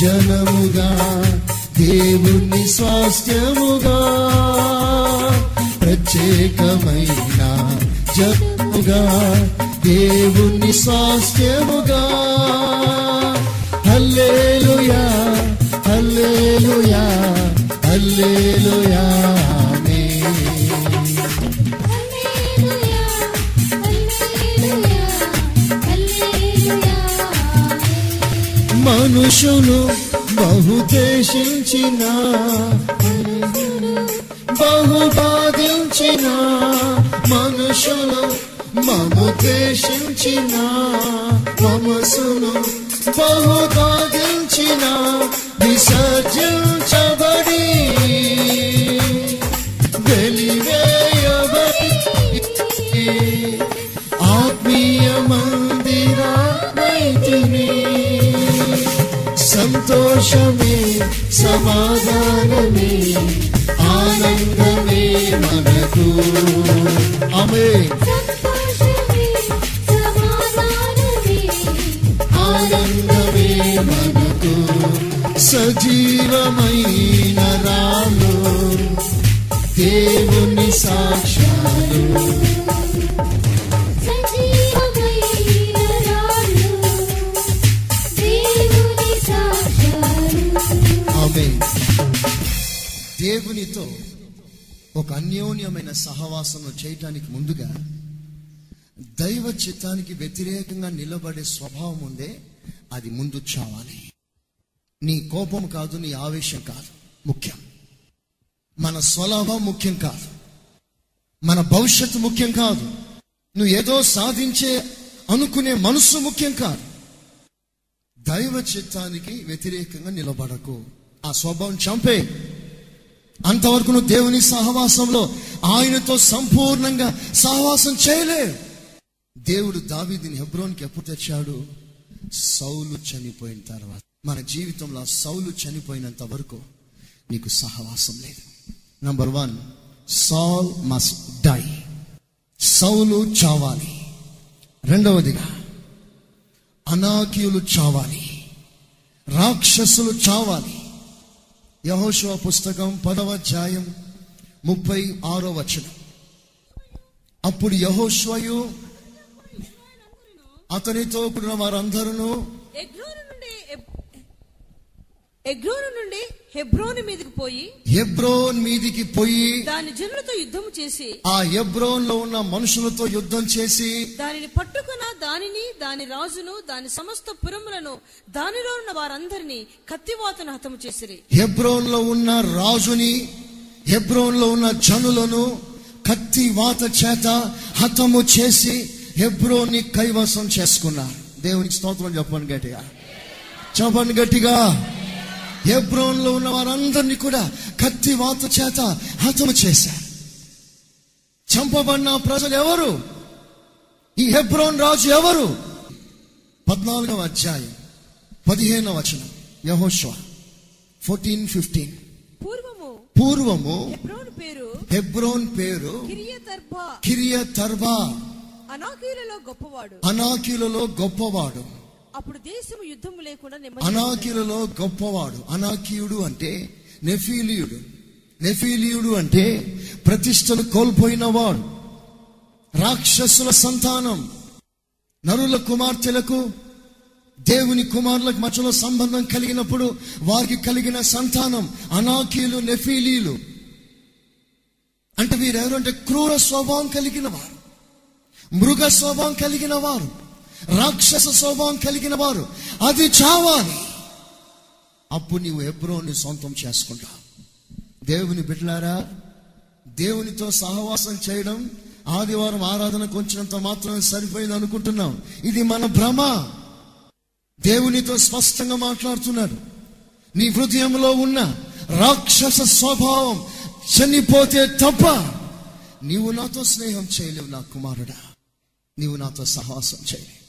S1: జనముగా దేవుని స్వాస్థ్యముగా ప్రత్యేకమైన జనముగా దేవుని స్వాస్థ్యముగా. Hallelujah hallelujah hallelujah. మనుషులు బహుదేశించిన బహుబాధించిన మనుషులు మము దేశించిన మమసును బహు బాధించిన आनन्दवे नगतो
S3: अमे। आनन्दवे नगतो सजीरमयी
S1: रामो देव निसाक्षाय అన్యోన్యమైన సహవాసం చేయటానికి ముందుగా దైవ చిత్తానికి వ్యతిరేకంగా నిలబడే స్వభావం ఉందే అది ముందు చావాలి. నీ కోపం కాదు నీ ఆవేశం కాదు. ముఖ్యం. మన స్వలాభం ముఖ్యం కాదు. మన భవిష్యత్తు ముఖ్యం కాదు. నువ్వు ఏదో సాధించే అనుకునే మనస్సు ముఖ్యం కాదు. దైవ చిత్తానికి వ్యతిరేకంగా నిలబడకు. ఆ స్వభావం చంపే. అంతవరకు నువ్వు దేవుని సహవాసంలో ఆయనతో సంపూర్ణంగా సహవాసం చేయలేవు దేవుడు దావీదిని హెబ్రోన్కి ఎప్పుడు తెచ్చాడు? సౌలు చనిపోయిన తర్వాత. మన జీవితంలో సౌలు చనిపోయినంత వరకు నీకు సహవాసం లేదు. Number one Saul must die సౌలు చావాలి. రెండవదిగా అనాకీయులు చావాలి. రాక్షసులు చావాలి. యహోశివ పుస్తకం పదవ అధ్యాయం ముప్పై ఆరో వచనం. అప్పుడు యహోశ్వయు అతనితో కూడిన వారందరూ
S2: ఎగ్రోను నుండి హెబ్రోను మీదకి పోయి
S1: హెబ్రోన్ మీదికి పోయి
S2: దాని జనులతో యుద్ధం చేసి
S1: ఆ హెబ్రోన్లో ఉన్న మనుషులతో యుద్ధం చేసి
S2: దానిని పట్టుకున్న దానిని దాని రాజును దాని సమస్త పురములను దానిలో ఉన్న వారందరినీ కత్తివాతను హతము చేసిరి.
S1: హెబ్రోన్లో ఉన్న రాజుని హెబ్రోన్లో ఉన్న జనులను కత్తి వాత చేత హతము చేసి హెబ్రోన్ని కైవసం చేసుకున్నారు. దేవునికి స్తోత్రం చెప్పండి గట్టిగా. చెప్పండి గట్టిగా. హెబ్రోన్లో ఉన్న వారందరినీ కూడా కత్తి వాత చేత హతము చేశారు చంపబడిన ప్రజలు ఎవరు? ఈ హెబ్రోన్ రాజు ఎవరు? పద్నాలుగవ అధ్యాయం పదిహేనవ వచనం యహోష్వ ఫోర్టీన్ ఫిఫ్టీన్.
S2: పూర్వము
S1: పూర్వము
S2: హెబ్రోను పేరు
S1: హెబ్రోన్ పేరు
S2: కిరియతర్బా.
S1: కిరియ తర్బా
S2: అనాకీలలో గొప్పవాడు.
S1: అనాకీలలో గొప్పవాడు.
S2: అప్పుడు దేశం యుద్ధం లేకుండా
S1: అనాకీలలో గొప్పవాడు. అనాకీయుడు అంటే నెఫీలియుడు. నెఫీలియుడు అంటే ప్రతిష్టలు కోల్పోయినవాడు. రాక్షసుల సంతానం. నరుల కుమార్తెలకు దేవుని కుమారులకు మధ్యలో సంబంధం కలిగినప్పుడు వారికి కలిగిన సంతానం అనాకీలు నెఫీలీలు అంటే వీరెవరు అంటే క్రూర స్వభావం కలిగిన వారు. మృగ స్వభావం కలిగిన వారు. రాక్షస స్వభావం కలిగిన వారు. అది చావాలి. అప్పుడు నీవు ఎబ్రోని సొంతం చేసుకుంటావు దేవుని బిడ్డలారా దేవునితో సహవాసం చేయడం ఆదివారం ఆరాధనకు కొంచెంత మాత్రమే సరిపోయింది అనుకుంటున్నాం. ఇది మన భ్రమ. దేవునితో స్పష్టంగా మాట్లాడుతున్నాడు. నీ హృదయంలో ఉన్న రాక్షస స్వభావం చనిపోతే తప్ప నీవు నాతో స్నేహం చేయలేవు నా కుమారుడా. నీవు నాతో సహవాసం చేయలేవు.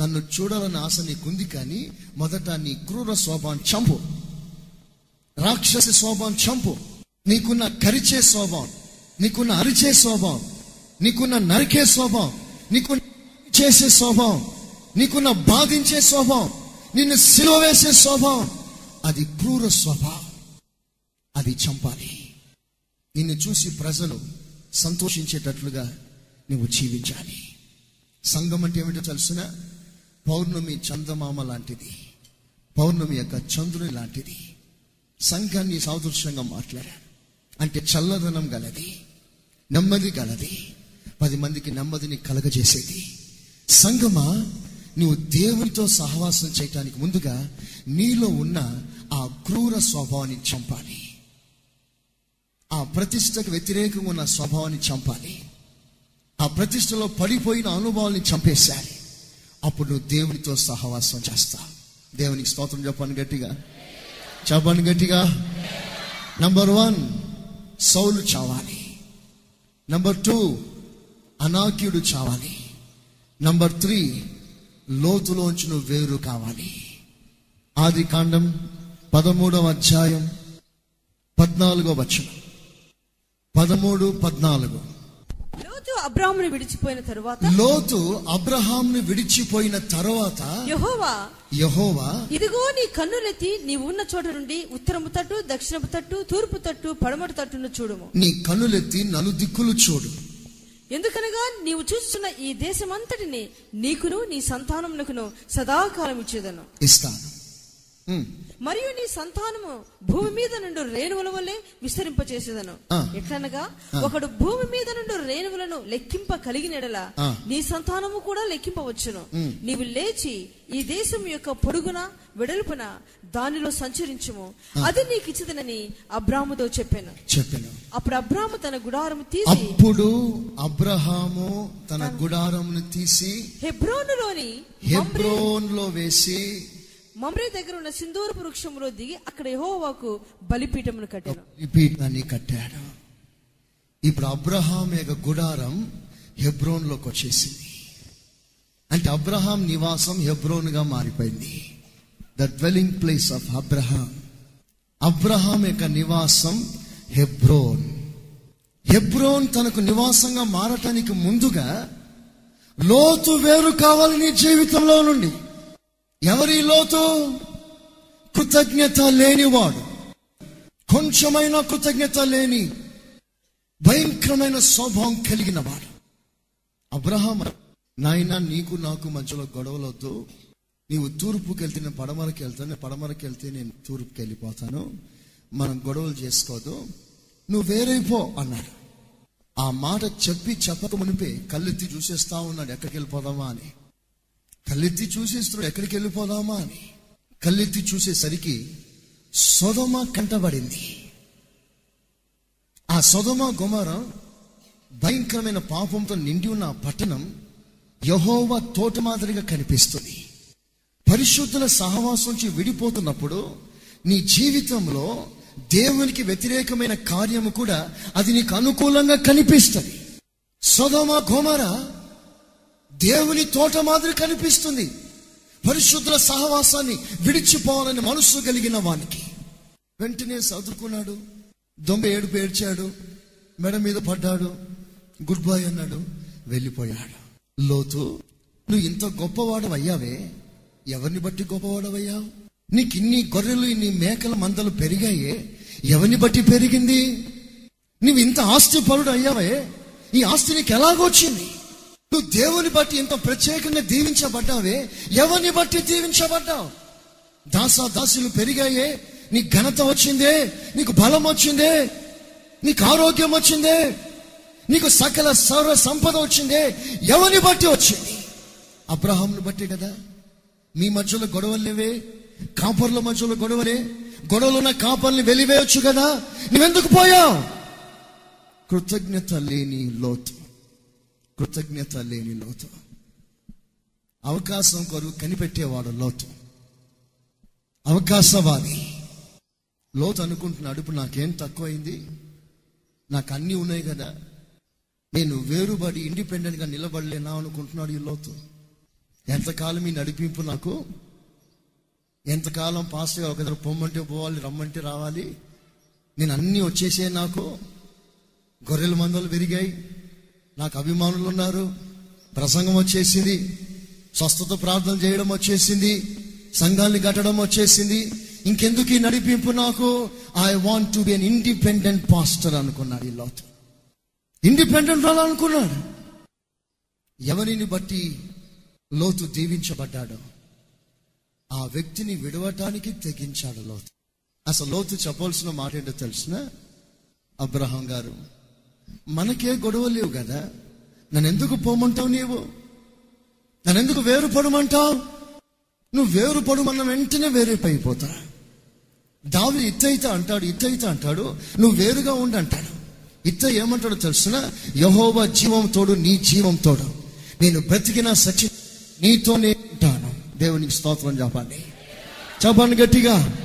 S1: నన్ను చూడాలని ఆశ నీకుంది కానీ మొదట నీ క్రూర స్వభావం చంపు. రాక్షస స్వభావం చంపు. నీకున్న కరిచే స్వభావం నీకున్న అరిచే స్వభావం నీకున్న నరికే స్వభావం నీకున్న చేసే స్వభావం నీకున్న బాధించే స్వభావం నిన్ను సిలువ వేసే స్వభావం అది క్రూర స్వభావం. అది చంపాలి. నిన్ను చూసి ప్రజలు సంతోషించేటట్లుగా నువ్వు జీవించాలి. సంఘం అంటే ఏమిటో తెలుసునా? పౌర్ణమి చందమామ లాంటిది. పౌర్ణమి యొక్క చంద్రుని లాంటిది. సంఘాన్ని సాదృశ్యంగా మాట్లాడాడు అంటే చల్లదనం గలది నెమ్మది గలది పది మందికి నెమ్మదిని కలగజేసేది. సంగమా నువ్వు దేవునితో సహవాసం చేయటానికి ముందుగా నీలో ఉన్న ఆ క్రూర స్వభావాన్ని చంపాలి. ఆ ప్రతిష్టకు వ్యతిరేకంగా ఉన్న స్వభావాన్ని చంపాలి. ఆ ప్రతిష్టలో పడిపోయిన అనుభవాల్ని చంపేశాలి. అప్పుడు నువ్వు దేవునితో సహవాసం చేస్తావు దేవునికి స్తోత్రం చెప్పాను గట్టిగా. చెప్పాను గట్టిగా. నంబర్ వన్ సౌలు చావాలి. నంబర్ టూ అనాక్యుడు చావాలి. నంబర్ త్రీ లోతులోంచి నువ్వు వేరు కావాలి. ఆది కాండం పదమూడవ అధ్యాయం పద్నాలుగో వచనం. పదమూడు పద్నాలుగు.
S2: లోతు అబ్రాహ్ముని విడిచిపోయిన తరువాత?
S1: లోతు అబ్రహాంను విడిచిపోయిన తర్వాత
S2: యెహోవా
S1: యహోవా
S2: ఇదిగో నీ కన్నులెత్తి నీవు ఉన్న చోట నుండి ఉత్తరము తట్టు దక్షిణపు తట్టు తూర్పు తట్టు పడమటి తట్టును చూడుము.
S1: నీ కనులెత్తి నలుదిక్కులు చూడు.
S2: ఎందుకనగా నీవు చూస్తున్న ఈ దేశమంతటిని నీకును నీ సంతానమునకును సదాకాలం ఇచ్చేదను
S1: ఇస్తాను.
S2: మరియు నీ సంతానము భూమి మీద నుండి రేణువుల వల్లే విస్తరింపచేసేదను. ఎట్లనగా? ఒకడు భూమి మీద నుండి రేణువులను లెక్కింప కలిగినడల. నీ సంతానము కూడా లెక్కింపవచ్చును. నీవు లేచి ఈ దేశం యొక్క పొడుగున వెడల్పున దానిలో సంచరించుము. అది నీకు ఇచ్చిదనని అబ్రాముతో చెప్పాను.
S1: చెప్పాను.
S2: అప్పుడు అబ్రాము తన గుడారము తీసి
S1: అప్పుడు అబ్రహాము తన గుడారమును తీసి
S2: హెబ్రోనులోని
S1: హెబ్రోన్లో వేసి
S2: మమ్రే దగ్గర ఉన్న సింధూరపు వృక్షంలో దిగి అక్కడ యహోవాకు బలిపీఠమును కట్టాను.
S1: ఈ పీఠాన్ని కట్టాడు. ఇప్పుడు అబ్రహాం యొక్క గుడారం హెబ్రోన్లోకి వచ్చేసింది. అంటే అబ్రహాం నివాసం హెబ్రోన్గా మారిపోయింది. The dwelling place of Abraham Abraham యొక్క నివాసం హెబ్రోన్. హెబ్రోన్ తనకు నివాసంగా మారటానికి ముందుగా లోతు వేరు కావాలి నీ జీవితంలో నుండి. ఎవరి లోతు? కృతజ్ఞత లేనివాడు. కొంచెమైన కృతజ్ఞత లేని భయంకరమైన స్వభావం కలిగిన వాడు అబ్రహాం నాయన నీకు నాకు మధ్యలో గొడవలొద్దు. నీవు తూర్పుకి వెళ్తే నేను పడమరకి వెళ్తాను. నేను పడమరకి వెళ్తే నేను తూర్పుకి వెళ్ళిపోతాను. మనం గొడవలు చేసుకోదు. నువ్వు వేరైపో అన్నాడు. ఆ మాట చెప్పి చెప్పక మునిపే కళ్ళెత్తి చూసేస్తా ఉన్నాడు. ఎక్కడికి వెళ్ళిపోదామా అని. కళ్ళెత్తి చూసేస్తున్నాడు ఎక్కడికి వెళ్ళిపోదామా అని? కళ్ళెత్తి చూసేసరికి సొదమ కంటబడింది. ఆ సొదమ గుమర భయంకరమైన పాపంతో నిండి ఉన్న ఆ పట్టణం యహోవ తోట మాదిరిగా కనిపిస్తుంది. పరిశుద్ధుల సహవాసం నుంచి విడిపోతున్నప్పుడు నీ జీవితంలో దేవునికి వ్యతిరేకమైన కార్యము కూడా అది నీకు అనుకూలంగా కనిపిస్తుంది. సొదమ గోమర దేవుని తోట మాదిరి కనిపిస్తుంది. పరిశుద్ధుల సహవాసాన్ని విడిచిపోవాలని మనస్సు కలిగిన వానికి. వెంటనే చదువుకున్నాడు దొంగ ఏడుపు ఏడ్చాడు మెడ మీద పడ్డాడు గుడ్ బాయ్ అన్నాడు వెళ్ళిపోయాడు. లోతు నువ్వు ఇంత గొప్పవాడవయ్యావే ఎవరిని బట్టి గొప్పవాడవయ్యావు? నీకు ఇన్ని గొర్రెలు ఇన్ని మేకల మందలు పెరిగాయే ఎవరిని బట్టి పెరిగింది? నువ్వు ఇంత ఆస్తి పరుడు అయ్యావే ఈ ఆస్తి నీకు ఎలాగొచ్చింది నువ్వు దేవుని బట్టి ఇంత ప్రత్యేకంగా దీవించబడ్డావే? ఎవరిని బట్టి దీవించబడ్డావు? దాసా దాసులు పెరిగాయే. నీకు ఘనత వచ్చిందే నీకు బలం వచ్చిందే నీకు ఆరోగ్యం వచ్చిందే నీకు సకల సర్వ సంపద వచ్చిందే. ఎవరిని బట్టి వచ్చింది? అబ్రహాంను బట్టి కదా. మీ మధ్యలో గొడవలు లేవే కాపర్ల మధ్యలో గొడవలే. గొడవలున్న కాపర్ని వెలివేయొచ్చు కదా. నువ్వెందుకు పోయావు? కృతజ్ఞత లేని లోతు. కృతజ్ఞత లేని లోతు. అవకాశం కొరకు కనిపెట్టేవాడు లోతు. అవకాశవాది. లోతు అనుకుంటున్నాడు ఇప్పుడు నాకేం తక్కువైంది? నాకు అన్నీ ఉన్నాయి కదా. నేను వేరుబడి ఇండిపెండెంట్గా నిలబడలేనా అనుకుంటున్నాడు ఈ లోతు. ఎంతకాలం ఈ నడిపింపు నాకు? ఎంతకాలం పాస్ ఒక దగ్గర పొమ్మంటే పోవాలి రమ్మంటే రావాలి? నేను అన్నీ వచ్చేసే నాకు. గొర్రెల మందలు పెరిగాయి నాకు అభిమానులు ఉన్నారు. ప్రసంగం వచ్చేసింది. స్వస్థత ప్రార్థన చేయడం వచ్చేసింది. సంఘాన్ని కట్టడం వచ్చేసింది. ఇంకెందుకు ఈ నడిపింపు నాకు? I want to be an independent pastor అనుకున్నాడు ఈ లోతు. ఇండిపెండెంట్ అనుకున్నాడు ఎవరిని బట్టి లోతు దీవించబడ్డాడో? ఆ వ్యక్తిని విడవటానికి తెగించాడు లోతు. అసలు లోతు చెప్పవలసిన మాట ఏంటో తెలిసిన? అబ్రహం గారు. మనకే గొడవ లేవు కదా? నన్ను ఎందుకు పోమంటావు నీవు? నన్ను ఎందుకు వేరు పడమంటావు నువ్వు వేరు పడమన్న వెంటనే వేరేపైపోతా దావి ఇత్తయిత అంటాడు ఇత్తయిత అంటాడు నువ్వు వేరుగా ఉండి అంటాడు ఇత్త ఏమంటాడో తెలుసిన? యహోవా జీవం తోడు నీ జీవం తోడు. నేను బ్రతికిన సచి నీతోనే ఉంటాను. దేవునికి స్తోత్రం చెప్పండి. చెప్పండి గట్టిగా.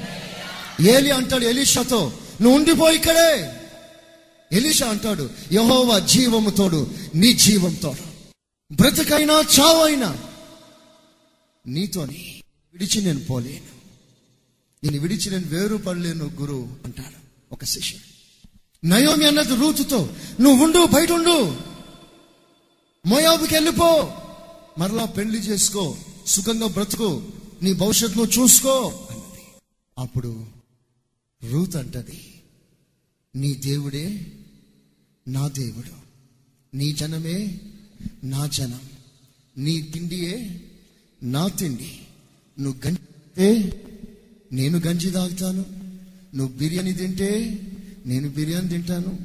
S1: ఏలి అంటాడు ఎలీషాతో నువ్వు ఉండిపో ఇక్కడే. ఎలీషా అంటాడు యహోవా జీవము తోడు నీ జీవం తోడు. బ్రతకైనా చావైనా నీతోని విడిచి నేను పోలేను. నేను విడిచి నేను వేరు పడలేను గురువు అంటాడు ఒక శిష్యుడు. నయోమి అన్నది రూతుతో నువ్వు ఉండు బయట ఉండు. మోయాబుకి వెళ్ళిపో. మరలా పెళ్ళి చేసుకో. సుఖంగా బ్రతుకు. నీ భవిష్యత్తును చూసుకో. అన్నది. అప్పుడు రూత్ అంటది నీ దేవుడే నా దేవుడు నీ జనమే నా జనం. నీ తిండియే నా తిండి. నువ్వు గంటే నేను గంజి తాగుతాను. నువ్వు బిర్యానీ తింటే నేను బిర్యానీ తింటాను.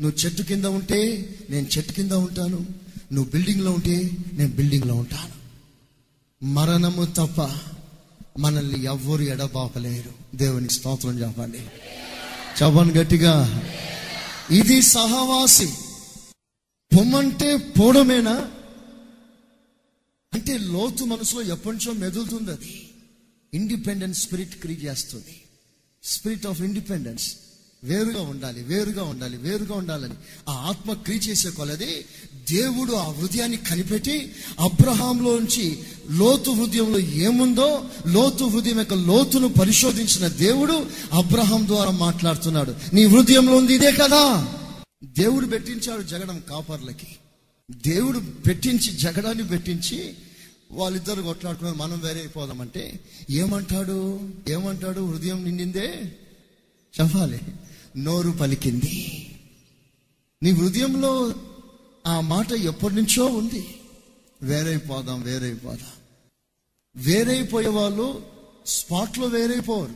S1: నువ్వు చెట్టు కింద ఉంటే నేను చెట్టు కింద ఉంటాను. నువ్వు బిల్డింగ్లో ఉంటే నేను బిల్డింగ్లో ఉంటాను. మరణము తప్ప మనల్ని ఎవ్వరు ఎడబాపలేరు. దేవునికి స్తోత్రం చెప్పండి. చెప్పండి గట్టిగా. ఇది సహవాసి. పొమ్మంటే పోవడమేనా? అంటే లోతు మనసులో ఎప్పటినుంచో మెదులుతుంది అది. ఇండిపెండెంట్ స్పిరిట్ క్రియేట్ చేస్తుంది. స్పిరిట్ ఆఫ్ ఇండిపెండెన్స్ వేరుగా ఉండాలి వేరుగా ఉండాలి వేరుగా ఉండాలని. ఆ ఆత్మ క్రియ చేసే కొలది దేవుడు ఆ హృదయాన్ని కనిపెట్టి అబ్రహాంలోంచి లోతు హృదయంలో ఏముందో లోతు హృదయం యొక్క లోతును పరిశోధించిన దేవుడు అబ్రహాం ద్వారా మాట్లాడుతున్నాడు. నీ హృదయంలో ఉంది ఇదే కదా? దేవుడు పెట్టించాడు జగడం కాపర్లకి. దేవుడు పెట్టించి జగడాన్ని పెట్టించి వాళ్ళిద్దరు కొట్లాడుకున్నారు. మనం వేరే అయిపోదామంటే ఏమంటాడు? ఏమంటాడు? హృదయం నిండిందే? చెప్పాలి నోరు పలికింది. నీ హృదయంలో ఆ మాట ఎప్పటి నుంచో ఉంది. వేరైపోదాం వేరైపోదాం. వేరైపోయే వాళ్ళు స్పాట్లో వేరైపోరు.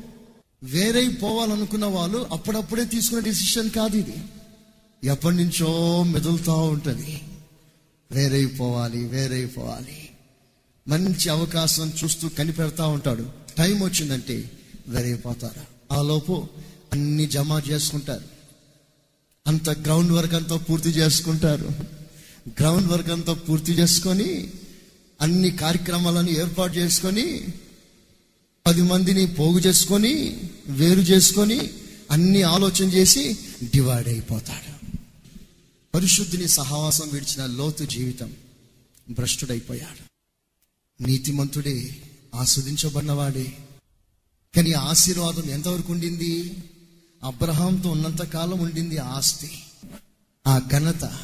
S1: వేరైపోవాలనుకున్న వాళ్ళు అప్పుడప్పుడే తీసుకునే డిసిషన్ కాదు ఇది. ఎప్పటి నుంచో మెదులుతూ ఉంటుంది. వేరైపోవాలి వేరైపోవాలి. మంచి అవకాశం చూస్తూ కనిపెడతా ఉంటాడు. టైం వచ్చిందంటే వేరైపోతారు. ఆలోపు అన్ని జమ చేసుకుంటారు. అంత గ్రౌండ్ వర్క్ అంతా పూర్తి చేసుకుంటారు. గ్రౌండ్ వర్క్ అంతా పూర్తి చేసుకొని అన్ని కార్యక్రమాలను ఏర్పాటు చేసుకొని పది మందిని పోగు చేసుకొని వేరు చేసుకొని అన్ని ఆలోచన చేసి డివైడ్ అయిపోతాడు. పరిశుద్ధిని సహవాసం విడిచిన లోతు జీవితం భ్రష్టుడైపోయాడు. నీతిమంతుడే ఆస్వాదించబడినవాడే కానీ ఆశీర్వాదం ఎంతవరకు ఉండింది? అబ్రహాంతో ఉన్నంత కాలం ఉండింది ఆస్తి. ఆ ఘనత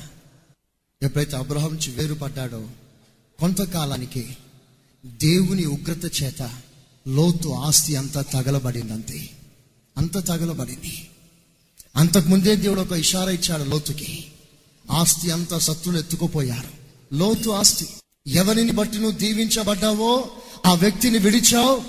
S1: ఎప్పుడైతే అబ్రహాం నుంచి వేరుపడ్డాడో కొంతకాలానికి దేవుని ఉగ్రత చేత లోతు ఆస్తి అంతా తగలబడింది అంతే అంత తగలబడింది అంతకుముందే దేవుడు ఒక ఇషారా ఇచ్చాడు లోతుకి. ఆస్తి అంతా సత్తులు ఎత్తుకుపోయారు. లోతు ఆస్తి. ఎవరిని బట్టి నువ్వు దీవించబడ్డావో ఆ వ్యక్తిని విడిచావు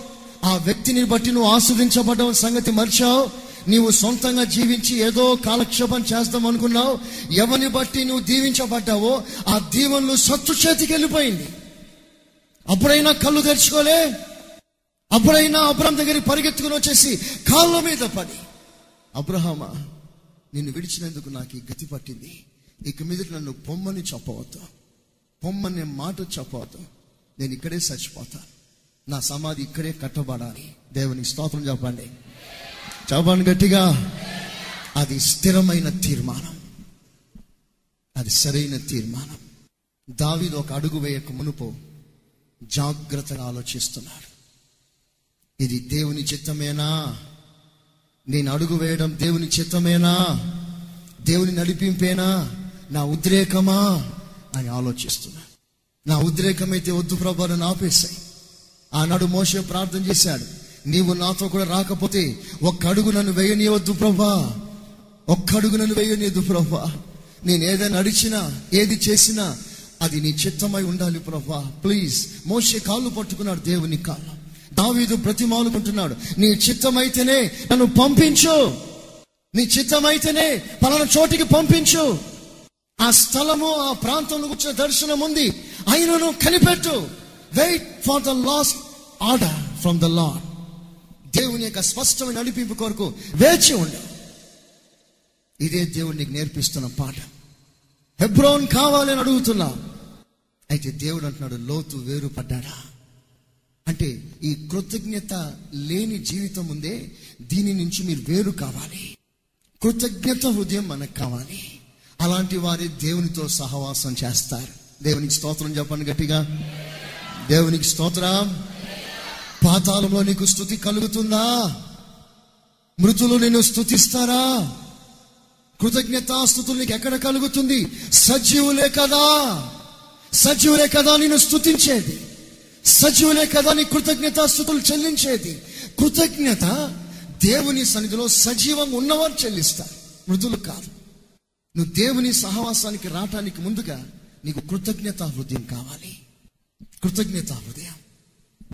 S1: ఆ వ్యక్తిని బట్టి నువ్వు ఆస్వాదించబడ్డావు సంగతి మర్చావు నీవు సొంతంగా జీవించి ఏదో కాలక్షేపం చేద్దాం అనుకున్నావు. ఎవరిని బట్టి నువ్వు దీవించబడ్డావో ఆ దీవెనలు సత్తు చేతికి వెళ్ళిపోయింది. అప్పుడైనా కళ్ళు తెరుచుకోలే. అప్పుడైనా అబ్రహం దగ్గరికి పరిగెత్తుకుని వచ్చేసి కాళ్ళ మీద పడి అబ్రహమా నిన్ను విడిచినందుకు నాకు ఈ గతి పట్టింది. ఇక మీద నన్ను పొమ్మని చెప్పవద్దు. పొమ్మనే మాట చెప్పవద్దు. నేను ఇక్కడే చచ్చిపోతాను నా సమాధి ఇక్కడే కట్టబడాలి. దేవుని స్తోత్రం చెప్పండి. చవన్ గట్టిగా. అది స్థిరమైన తీర్మానం. అది సరైన తీర్మానం. దావీదు ఒక అడుగు వేయక మునుపు జాగ్రత్తగా ఆలోచిస్తున్నాడు. ఇది దేవుని చిత్తమేనా? నేను అడుగు వేయడం దేవుని చిత్తమేనా? దేవుని నడిపింపేనా? నా ఉద్రేకమా? అని ఆలోచిస్తున్నా నా ఉద్రేకమైతే వద్దు ప్రభా నన్ను ఆపేశాయి. ఆనాడు మోసే ప్రార్థన చేశాడు. నీవు నాతో కూడా రాకపోతే ఒక్క అడుగు నన్ను వేయనీయవద్దు ప్రభా. ఒక్క అడుగు నన్ను వేయనీయద్దు ప్రభా. నేను ఏదైనా నడిచినా ఏది చేసినా అది నీ చిత్తమై ఉండాలి ప్రభా. ప్లీజ్ మోసే కాళ్ళు పట్టుకున్నాడు దేవుని కాళ్ళు. దావీదు ప్రతిమాలుకుంటున్నాడు నీ చిత్తమైతేనే నన్ను పంపించు. నీ చిత్తమైతేనే పలానా చోటికి పంపించు. ఆ స్థలము ఆ ప్రాంతంలో వచ్చిన దర్శనం ఉంది. అయినను కనిపెట్టు. Wait for the last order from the lord దేవుని యొక్క స్పష్టమైన నడిపింపు కొరకు వేచి ఉండు. ఇదే దేవుడు నీకు నేర్పిస్తున్న పాట. హెబ్రోన్ కావాలని అడుగుతున్నా. అయితే దేవుడు అంటున్నాడు లోతు వేరు పడ్డాడా అంటే ఈ కృతజ్ఞత లేని జీవితం ఉందే దీని నుంచి మీరు వేరు కావాలి. కృతజ్ఞత హృదయం మనకు కావాలి. అలాంటి వారి దేవునితో సహవాసం చేస్తారు. దేవునికి స్తోత్రం చెప్పండి గట్టిగా. దేవునికి స్తోత్రం. పాతాళంలో నీకు స్థుతి కలుగుతుందా? మృతులు నిన్ను స్థుతిస్తారా? కృతజ్ఞతాస్థుతులు నీకు ఎక్కడ కలుగుతుంది? సజీవులే కదా. సజీవులే కదా నేను స్థుతించేది. సజీవులే కదా నీ కృతజ్ఞతాస్థుతులు చెల్లించేది. కృతజ్ఞత దేవుని సన్నిధిలో సజీవంగా ఉన్నవారు చెల్లిస్తారు. మృదులు కాదు. నువ్వు దేవుని సహవాసానికి రావటానికి ముందుగా నీకు కృతజ్ఞత హృదయం కావాలి. కృతజ్ఞత హృదయం.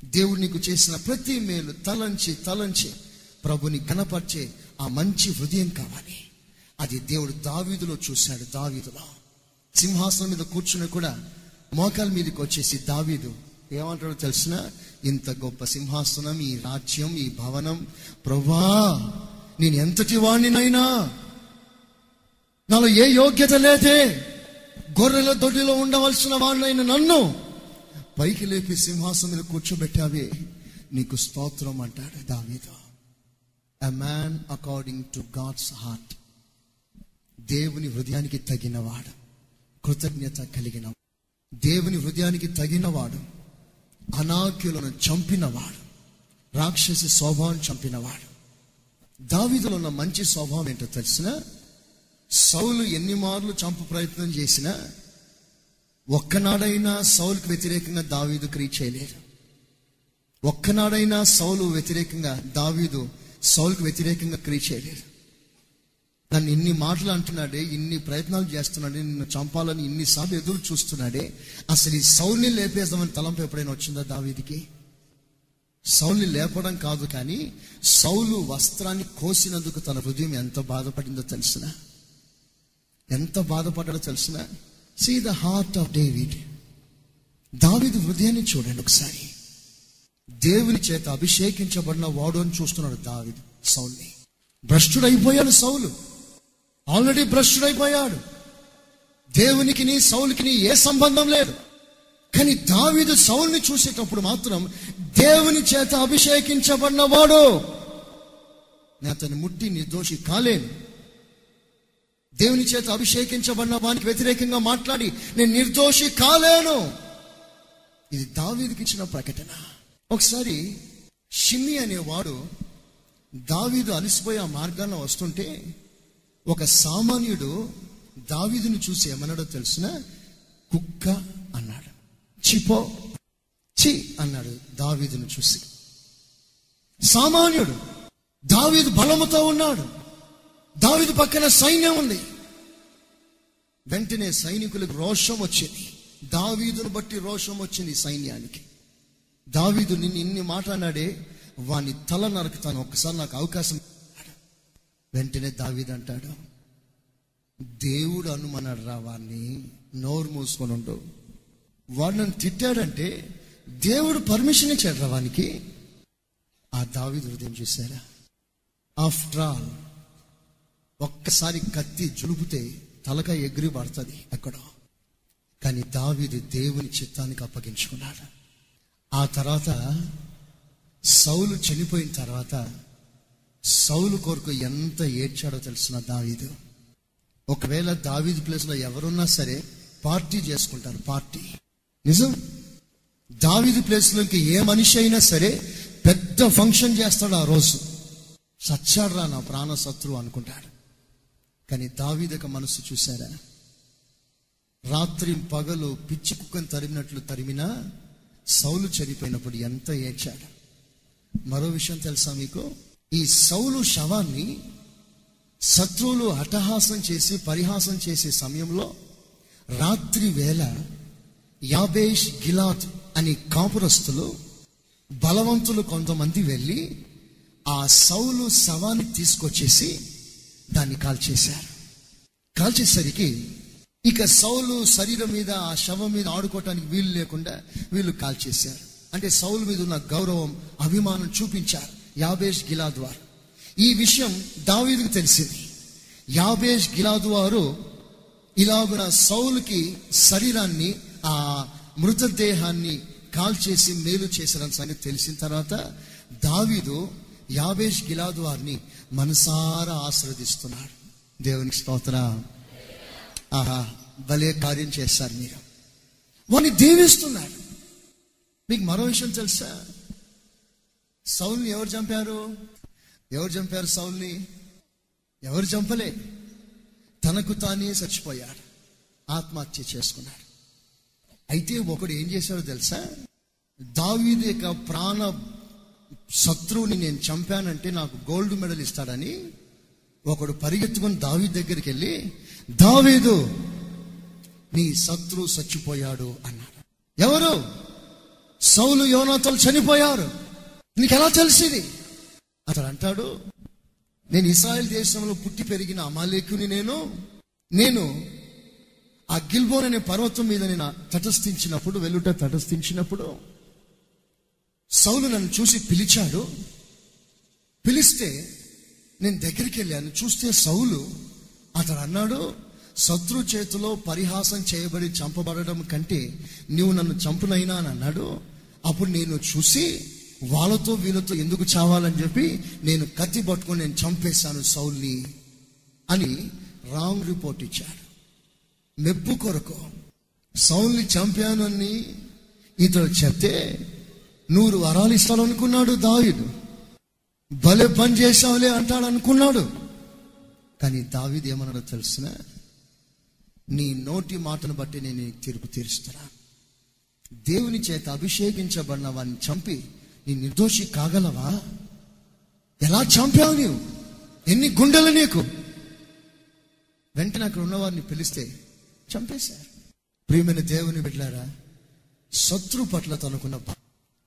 S1: దేవుడు నీకు చేసిన ప్రతి మేలు తలంచి తలంచి ప్రభుని కనపరిచే ఆ మంచి హృదయం కావాలి. అది దేవుడు దావీదులో చూశాడు దావీదులో. సింహాసనం మీద కూర్చుని కూడా మోకాల మీదకి వచ్చేసి దావీదు ఏమంటాడో తెలిసిన? ఇంత గొప్ప సింహాసనం ఈ రాజ్యం ఈ భవనం. ప్రభా నేను ఎంతటి వాణ్ణినైనా? నాలో ఏ యోగ్యత లేదే. గొర్రెల దొడ్డిలో ఉండవలసిన వాడినైన నన్ను పైకి లేపి సింహాసనం కూర్చోబెట్టావే నీకు స్తోత్రం అంటాడు దావీదు. A man according to God's heart దేవుని హృదయానికి తగినవాడు కృతజ్ఞత కలిగిన దేవుని హృదయానికి తగినవాడు అనాక్యులను చంపినవాడు రాక్షసి స్వభావం చంపినవాడు. దావీదులో ఉన్న మంచి స్వభావం ఏంటో తెలిసిన? సౌలు ఎన్ని మార్లు చంపు ప్రయత్నం చేసినా ఒక్కనాడైనా సౌలుకు వ్యతిరేకంగా దావీదు క్రియ చేయలేదు. ఒక్కనాడైనా సౌలు వ్యతిరేకంగా దావీదు సౌలుకు వ్యతిరేకంగా క్రియ చేయలేదు. నన్ను ఇన్ని మాటలు అంటున్నాడే ఇన్ని ప్రయత్నాలు చేస్తున్నాడే నిన్ను చంపాలని ఇన్నిసార్లు ఎదురు చూస్తున్నాడే. అసలు ఈ సౌల్ని లేపేద్దామని తలంపు ఎప్పుడైనా వచ్చిందా దావీదికి? సౌల్ని లేపడం కాదు కానీ సౌలు వస్త్రాన్ని కోసినందుకు తన హృదయం ఎంత బాధపడిందో తెలిసిన? ఎంత బాధపడ్డాడో తెలిసిన? See the heart of David దావీదు హృదయాన్ని చూడండి ఒకసారి. దేవుని చేత అభిషేకించబడిన వాడు అని చూస్తున్నాడు దావీదు సౌల్ని. భ్రష్టుడైపోయాడు సౌలు. ఆల్రెడీ భ్రష్టుడైపోయాడు. దేవునికి నీ సౌలుకి నీ ఏ సంబంధం లేదు. కానీ దావీదు సౌల్ని చూసేటప్పుడు మాత్రం దేవుని చేత అభిషేకించబడిన వాడు. నేను అతన్ని ముట్టి నిర్దోషి కాలేను. దేవుని చేత అభిషేకించబడిన వానికి వ్యతిరేకంగా మాట్లాడి నేను నిర్దోషి కాలేను. ఇది దావీదికి ఇచ్చిన ప్రకటన. ఒకసారి షిమ్మి అనేవాడు దావీదు అలసిపోయి ఆ మార్గాన వస్తుంటే ఒక సామాన్యుడు దావీదుని చూసి ఏమన్నాడో తెలిసిన? కుక్క అన్నాడు. చిపో చి అన్నాడు దావీదును చూసి. సామాన్యుడు దావీదు బలముతో ఉన్నాడు. దావీదు పక్కన సైన్యం ఉంది. వెంటనే సైనికులకు రోషం వచ్చింది. దావీదును బట్టి రోషం వచ్చింది సైన్యానికి. దావీదు నిన్ను ఇన్ని మాట్లాడాడే వాని తల నరకుతాను. ఒక్కసారి నాకు అవకాశం వెంటనే దావీదు అంటాడు దేవుడు అనుమన్నాడు రా వాడిని నోరు మూసుకొని ఉండు. వాడు నన్ను తిట్టాడంటే దేవుడు పర్మిషన్ ఇచ్చాడు రా వానికి. ఆ దావీదు హృదయం చూసారా ఆఫ్టర్ ఆల్ ఒక్కసారి కత్తి జులుపుతే తలక ఎగిరి పడుతుంది ఎక్కడో. కానీ దావీదు దేవుని చిత్తానికి అప్పగించుకున్నాడు. ఆ తర్వాత సౌలు చనిపోయిన తర్వాత సౌలు కొరకు ఎంత ఏడ్చాడో తెలిసిన దావీదు? ఒకవేళ దావీదు ప్లేస్లో ఎవరున్నా సరే పార్టీ చేసుకుంటారు పార్టీ. నిజం? దావీదు ప్లేస్లోకి ఏ మనిషి అయినా సరే పెద్ద ఫంక్షన్ చేస్తాడు ఆ రోజు. సచ్చాడురా నా ప్రాణ శత్రువు అనుకుంటాడు. కానీ దావీదక మనసు చూశారా? రాత్రి పగలు పిచ్చి కుక్కను తరిమినట్లు తరిమినా సౌలు చనిపోయినప్పుడు ఎంత ఏడ్చాడు. మరో విషయం తెలుసా మీకు? ఈ సౌలు శవాన్ని శత్రువులు అట్టహాసం చేసి పరిహాసం చేసే సమయంలో రాత్రి వేళ యాబేష్ గిలాత్ అని కాపురస్తులు బలవంతులు కొంతమంది వెళ్ళి ఆ సౌలు శవాన్ని తీసుకొచ్చేసి దాన్ని కాల్చేశారు కాల్చేసరికి ఇక సౌలు శరీరం మీద ఆ శవం మీద ఆడుకోవటానికి వీలు లేకుండా వీళ్ళు కాల్చేశారు అంటే సౌలు మీద ఉన్న గౌరవం అభిమానం చూపించారు యాబేష్ గిలాద్ వారు. ఈ విషయం దావీదుకు తెలిసింది. యాబేష్ గిలాదు వారు ఇలాగున సౌలుకి శరీరాన్ని ఆ మృతదేహాన్ని కాల్చేసి మేలు చేసిన సంగతి తెలిసిన తర్వాత దావీదు యాబేష్ గిలాదు వారిని మనసారా ఆశ్రవదిస్తున్నాడు దేవునికి స్తోత్ర. ఆహా భలే కార్యం చేస్తారు మీరు. వాడిని దీవిస్తున్నాడు మీకు మరో విషయం తెలుసా? సౌల్ని ఎవరు చంపారు? ఎవరు చంపారు సౌల్ని? ఎవరు చంపలే? తనకు తానే చచ్చిపోయాడు. ఆత్మహత్య చేసుకున్నాడు. అయితే ఒకడు ఏం చేశాడో తెలుసా? దావీది యొక్క ప్రాణ శత్రువుని నేను చంపానంటే నాకు గోల్డ్ మెడల్ ఇస్తాడని ఒకడు పరిగెత్తుకుని దావి దగ్గరికి వెళ్ళి దావీదు నీ శత్రువు చచ్చిపోయాడు అన్నాడు. ఎవరు? సౌలు యోనాతలు చనిపోయారు. నీకు ఎలా తెలిసింది? అతడు అంటాడు నేను ఇస్రాయల్ దేశంలో పుట్టి పెరిగిన అమాలేకుని నేను. నేను ఆ గిల్బోన్ అనే పర్వతం మీద నేను తటస్థించినప్పుడు వెలుట తటస్థించినప్పుడు సౌలు నన్ను చూసి పిలిచాడు పిలిస్తే నేను దగ్గరికి వెళ్ళాను చూస్తే సౌలు అతడు అన్నాడు శత్రు చేతిలో పరిహాసం చేయబడి చంపబడడం కంటే నువ్వు నన్ను చంపునైనా అని అన్నాడు. అప్పుడు నేను చూసి వాళ్ళతో వీళ్ళతో ఎందుకు చావాలని చెప్పి నేను కత్తి పట్టుకొని నేను చంపేశాను సౌల్ని అని రాంగ్ రిపోర్ట్ ఇచ్చాడు. మెప్పు కొరకు సౌల్ని చంపానని ఇతడు చెప్తే నూరు వరాలు ఇస్తాడనుకున్నాడు దావిదు. భలే పని చేశావులే అంటాడు అనుకున్నాడు కానీ దావిది ఏమన్నాడో తెలుసిన? నీ నోటి మాటను బట్టి నేను తీర్పు తీరుస్తున్నా. దేవుని చేత అభిషేకించబడిన వాడిని చంపి నీ నిర్దోషి కాగలవా? ఎలా చంపావు నీవు? ఎన్ని గుండెలు నీకు? వెంటనే అక్కడ ఉన్నవారిని పిలిస్తే చంపేశారు. ప్రియమైన దేవుని బిడ్డారా శత్రు పట్ల తనకున్న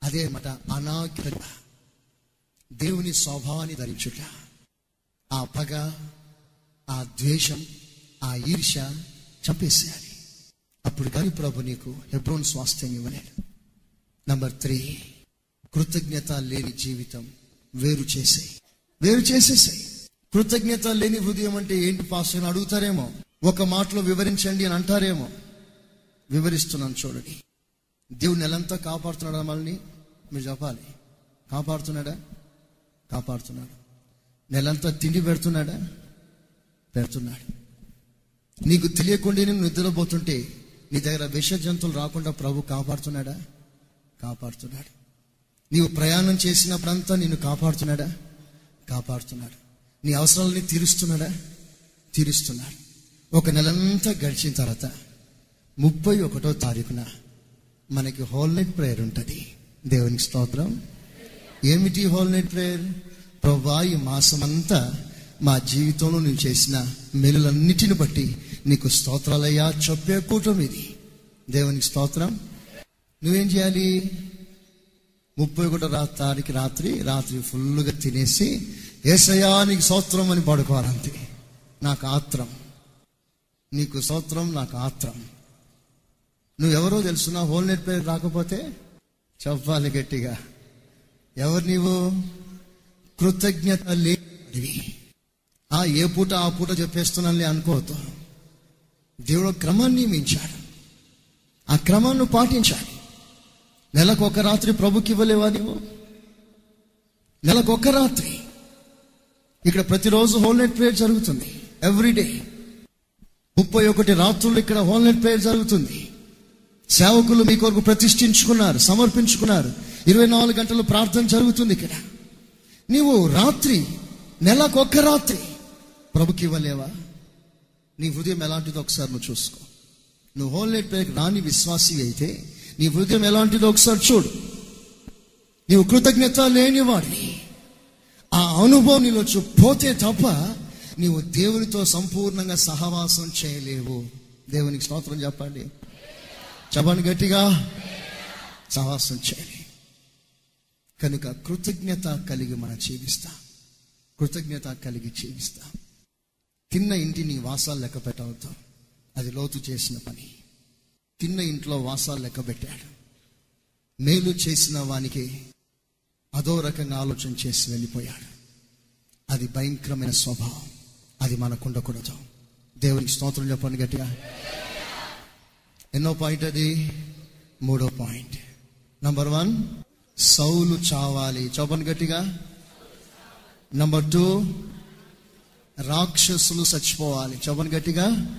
S1: అదే మాట అనాగ్రత. దేవుని స్వభావాన్ని ధరించుట. ఆ పగ ఆ ద్వేషం ఆ ఈర్ష చంపేసేయాలి. అప్పుడు కానీ ప్రభు నీకు హెబ్రోన్ స్వాస్థ్యం ఇవ్వలేడు. నంబర్ త్రీ కృతజ్ఞత లేని జీవితం వేరు చేసేయి. వేరు చేసేసాయి. కృతజ్ఞత లేని హృదయం అంటే ఏంటి పాస్ అని అడుగుతారేమో? ఒక మాటలో వివరించండి అని అంటారేమో? వివరిస్తున్నాను చూడండి. దేవుడు నెలంతా కాపాడుతున్నాడా మనల్ని? మీరు చెప్పాలి. కాపాడుతున్నాడా? కాపాడుతున్నాడు. నెలంతా తిండి పెడుతున్నాడా? పెడుతున్నాడు. నీకు తెలియకుండా నువ్వు నిద్రపోతుంటే నీ దగ్గర విష జంతువులు రాకుండా ప్రభు కాపాడుతున్నాడా? కాపాడుతున్నాడు. నీవు ప్రయాణం చేసినప్పుడంతా నిన్ను కాపాడుతున్నాడా? కాపాడుతున్నాడు. నీ అవసరాలని తీరుస్తున్నాడా? తీరుస్తున్నాడు. ఒక నెలంతా గడిచిన తర్వాత ముప్పై ఒకటో తారీఖున మనకి హోల్ నైట్ ప్రేయర్ ఉంటుంది. దేవునికి స్తోత్రం. ఏమిటి హోల్ నైట్ ప్రేయర్? ప్రభా ఈ మాసమంతా మా జీవితంలో నువ్వు చేసిన మేలులన్నిటిని బట్టి నీకు స్తోత్రాలయ్యా చెప్పే కూటమి ఇది. దేవునికి స్తోత్రం. నువ్వేం చేయాలి? ముప్పై ఒకటో రా తారీఖు రాత్రి రాత్రి ఫుల్గా తినేసి ఏసయా నీకు స్తోత్రం అని పడుకోవాలంతే. నాకు ఆత్రం. నీకు స్తోత్రం నాకు ఆత్రం. నువ్వెవరో తెలుసున్నా హోల్ నెట్ పేరు రాకపోతే చెప్పాలి గట్టిగా. ఎవరు నీవు? కృతజ్ఞత లేనివి ఆ ఏ పూట ఆ పూట చెప్పేస్తున్నానులే అనుకోవద్దు. దేవుడు క్రమాన్ని నియమించాడు. ఆ క్రమాన్ని పాటించాలి నెలకు ఒక రాత్రి ప్రభుకి ఇవ్వలేవా నీవు? నెలకు ఒక రాత్రి. ఇక్కడ ప్రతిరోజు హోల్ నైట్ ప్రేయర్ జరుగుతుంది. ఎవ్రీడే ముప్పై ఒకటి రాత్రులు ఇక్కడ హోల్ నైట్ ప్రేయర్ జరుగుతుంది. సేవకులు మీ కొరకు ప్రతిష్ఠించుకున్నారు సమర్పించుకున్నారు. ఇరవై నాలుగు గంటలు ప్రార్థన జరుగుతుంది ఇక్కడ. నీవు రాత్రి నెలకొక్క రాత్రి ప్రభుకి ఇవ్వలేవా? నీ హృదయం ఎలాంటిదో ఒకసారి నువ్వు చూసుకో. నువ్వు హోల్ నైట్ ప్రేయర్ రాని విశ్వాసి అయితే నీ హృదయం ఎలాంటిదో ఒకసారి చూడు. నీవు కృతజ్ఞత లేనివాడిని ఆ అనుభవం నీలో చూ- పోతే తప్ప నీవు దేవునితో సంపూర్ణంగా సహవాసం చేయలేవు. దేవునికి స్తోత్రం చెప్పండి. చెప్పండి గట్టిగా. సాహసం చేయాలి కనుక కృతజ్ఞత కలిగి మనం జీవిస్తాం. కృతజ్ఞత కలిగి జీవిస్తాం. తిన్న ఇంటిని వాసాలు లెక్క పెట్టవద్దు. అది లోతు చేసిన పని. తిన్న ఇంట్లో వాసాలు లెక్క పెట్టాడు. మేలు చేసిన వానికి అదో రకంగా ఆలోచన చేసి వెళ్ళిపోయాడు. అది భయంకరమైన స్వభావం. అది మనకు ఉండకూడదు దేవునికి స్తోత్రం చెప్పండి గట్టిగా. ఎన్నో పాయింట్ అది? మూడో పాయింట్. నంబర్ వన్ సౌలు చావాలి. చెప్పండి గట్టిగా. నంబర్ టూ రాక్షసులు చచ్చిపోవాలి. చెప్పండి గట్టిగా.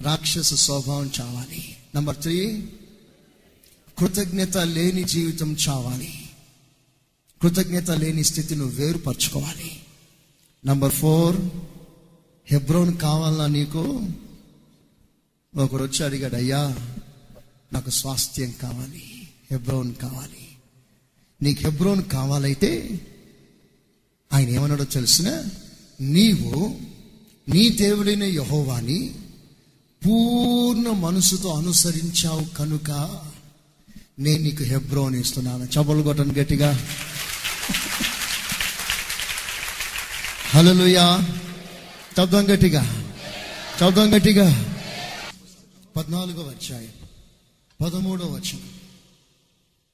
S1: రాక్షస స్వభావం చావాలి. నంబర్ త్రీ కృతజ్ఞత లేని జీవితం చావాలి. కృతజ్ఞత లేని స్థితిని వేరుపరచుకోవాలి. నంబర్ ఫోర్ హెబ్రోన్ కావాలన్నా నీకు? ఒకరు వచ్చి అడిగాడు అయ్యా నాకు స్వాస్థ్యం కావాలి హెబ్రోన్ కావాలి. నీకు హెబ్రోన్ కావాలైతే ఆయన ఏమన్నాడో తెలిసిన? నీవు నీ దేవుడైన యహోవాని పూర్ణ మనసుతో అనుసరించావు కనుక నేను నీకు హెబ్రోన్ ఇస్తున్నాను. చపలు కొట్టను గట్టిగా. హలలుయా చదువు గట్టిగా. చదువు గట్టిగా. పద్నాలుగో వచ్చాయి పదమూడో వచ్చాయి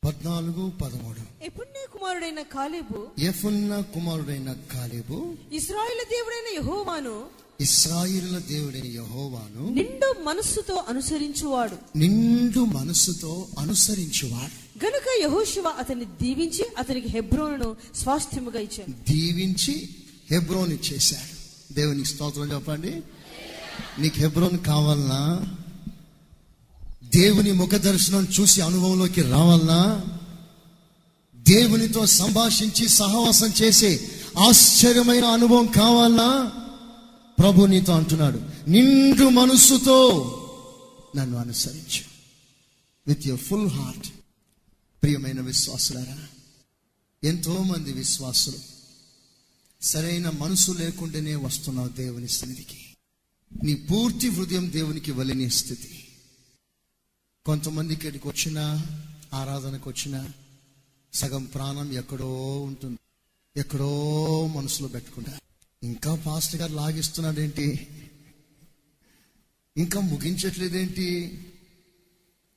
S1: పద్నాలుగు పదమూడు.
S2: ఎప్పుడే కుమారుడైన కాలేబు
S1: ఎఫున్న కుమారుడైన కాలేబు
S2: ఇస్రాయేల్ దేవుడైన యెహోవాను
S1: ఇస్రాయిల దేవుడైన యహోవాను
S2: నిండు మనస్సుతో అనుసరించువాడు.
S1: నిండు మనస్సుతో అనుసరించువాడు.
S2: గనుక యెహోషువ అతన్ని దీవించి అతనికి హెబ్రోనును స్వాస్థ్యముగా ఇచ్చాను
S1: దీవించి హెబ్రోన్ ఇచ్చేశాడు దేవునికి స్తోత్రం చెప్పండి. నీకు హెబ్రోన్ కావాలనా? దేవుని ముఖ దర్శనం చూసి అనుభవంలోకి రావాలనా? దేవునితో సంభాషించి సహవాసం చేసే ఆశ్చర్యమైన అనుభవం కావాలనా? ప్రభు నీతో అంటున్నాడు నిండు మనస్సుతో నన్ను అనుసరించు. విత్ యువర్ ఫుల్ హార్ట్ ప్రియమైన విశ్వాసులారా ఎంతో మంది విశ్వాసులు సరైన మనసు లేకుండానే వస్తున్నావు దేవుని సన్నిధికి. నీ పూర్తి హృదయం దేవునికి వలిని స్థితి. కొంతమంది ఇక్కడికి వచ్చిన ఆరాధనకు వచ్చిన సగం ప్రాణం ఎక్కడో ఉంటుంది. ఎక్కడో మనసులో పెట్టుకుంటా. ఇంకా ఫాస్ట్ గారు లాగిస్తున్నాడేంటి? ఇంకా ముగించట్లేదేంటి?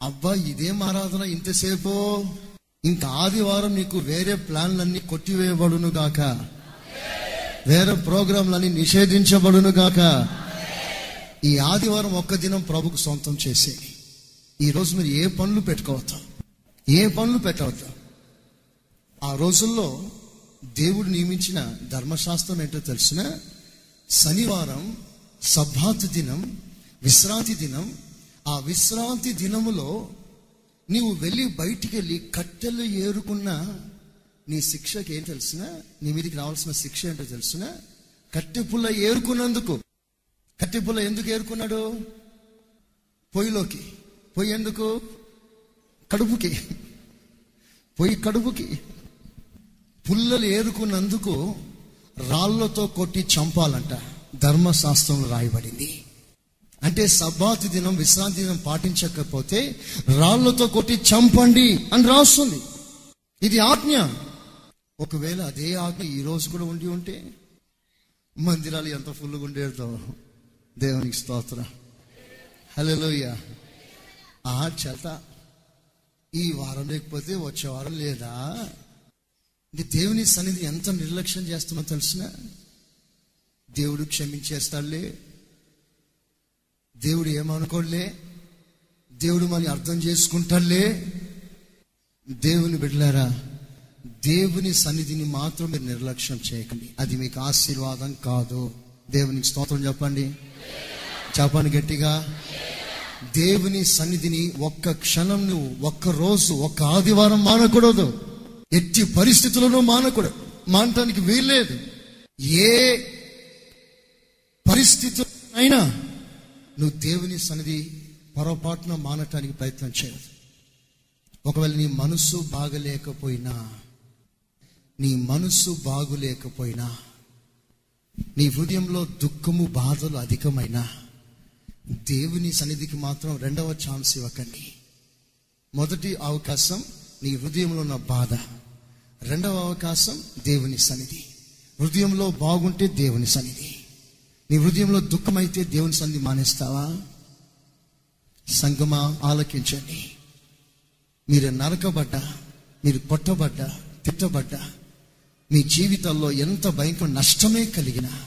S1: అబ్బా ఇదేం ఆరాధన? ఇంతసేపు ఇంకా ఆదివారం నీకు వేరే ప్లాన్లన్నీ కొట్టివేయబడును గాక. వేరే ప్రోగ్రాంలన్నీ నిషేధించబడును గాక. ఈ ఆదివారం ఒక్క దినం ప్రభుకు సొంతం చేసేది ఈ రోజు మీరు ఏ పనులు పెట్టుకోవద్దు. ఏ పనులు పెట్టవద్దు. ఆ రోజుల్లో దేవుడు నియమించిన ధర్మశాస్త్రం ఏంటో తెలిసిన శనివారం సబ్బాతు దినం విశ్రాంతి దినం. ఆ విశ్రాంతి దినములో నీవు వెళ్ళి బయటికి వెళ్ళి కట్టెలు ఏరుకున్న నీ శిక్షకి ఏం తెలిసిన? నీ మీదకి రావాల్సిన శిక్ష ఏంటో తెలిసిన? కట్టెపుల్ల ఏరుకున్నందుకు. కట్టెపుల్ల ఎందుకు ఏరుకున్నాడు? పొయ్యిలోకి. పొయ్యి ఎందుకు? కడుపుకి. పొయ్యి కడుపుకి. పుల్లలు ఏరుకున్నందుకు రాళ్ళతో కొట్టి చంపాలంట. ధర్మశాస్త్రంలో రాయబడింది. అంటే సబ్బాతి దినం విశ్రాంతి దినం పాటించకపోతే రాళ్ళతో కొట్టి చంపండి అని రాస్తుంది. ఇది ఆజ్ఞ. ఒకవేళ అదే ఆజ్ఞ ఈ రోజు కూడా ఉండి ఉంటే మందిరాలు ఎంత ఫుల్గా ఉండేదో దేవునికి స్తోత్రం. హలోయ ఆ చేత. ఈ వారం లేకపోతే వచ్చే వారం లేదా? ఇది దేవుని సన్నిధి ఎంత నిర్లక్ష్యం చేస్తున్నా తెలిసిన? దేవుడు క్షమించేస్తాడులే. దేవుడు ఏమనుకోలే దేవుడు మరి అర్థం చేసుకుంటాడులే. దేవుని బిడ్డలారా దేవుని సన్నిధిని మాత్రం మీరు నిర్లక్ష్యం చేయకండి. అది మీకు ఆశీర్వాదం కాదు. దేవునికి స్తోత్రం చెప్పండి. చెప్పండి గట్టిగా. దేవుని సన్నిధిని ఒక్క క్షణం నువ్వు ఒక్క రోజు ఒక్క ఆదివారం మానకూడదు. ఎట్టి పరిస్థితులను మానకూడదు. మానటానికి వీల్లేదు. ఏ పరిస్థితి అయినా నువ్వు దేవుని సన్నిధి పొరపాటున మానటానికి ప్రయత్నం చేయదు ఒకవేళ నీ మనస్సు బాగలేకపోయినా నీ మనస్సు బాగులేకపోయినా నీ హృదయంలో దుఃఖము బాధలు అధికమైనా దేవుని సన్నిధికి మాత్రం రెండవ ఛాన్స్ ఇవ్వకండి. మొదటి అవకాశం నీ హృదయంలో ఉన్న బాధ. రెండవ అవకాశం దేవుని సన్నిధి. హృదయంలో బాగుంటే దేవుని సన్నిధి. నీ హృదయంలో దుఃఖమైతే దేవుని సన్నిధి మానేస్తావా? సంగమా ఆలకించండి. మీరు నరకబడ్డా మీరు కొట్టబడ్డా తిట్టబడ్డా మీ జీవితాల్లో ఎంత భయంకర నష్టమే కలిగినా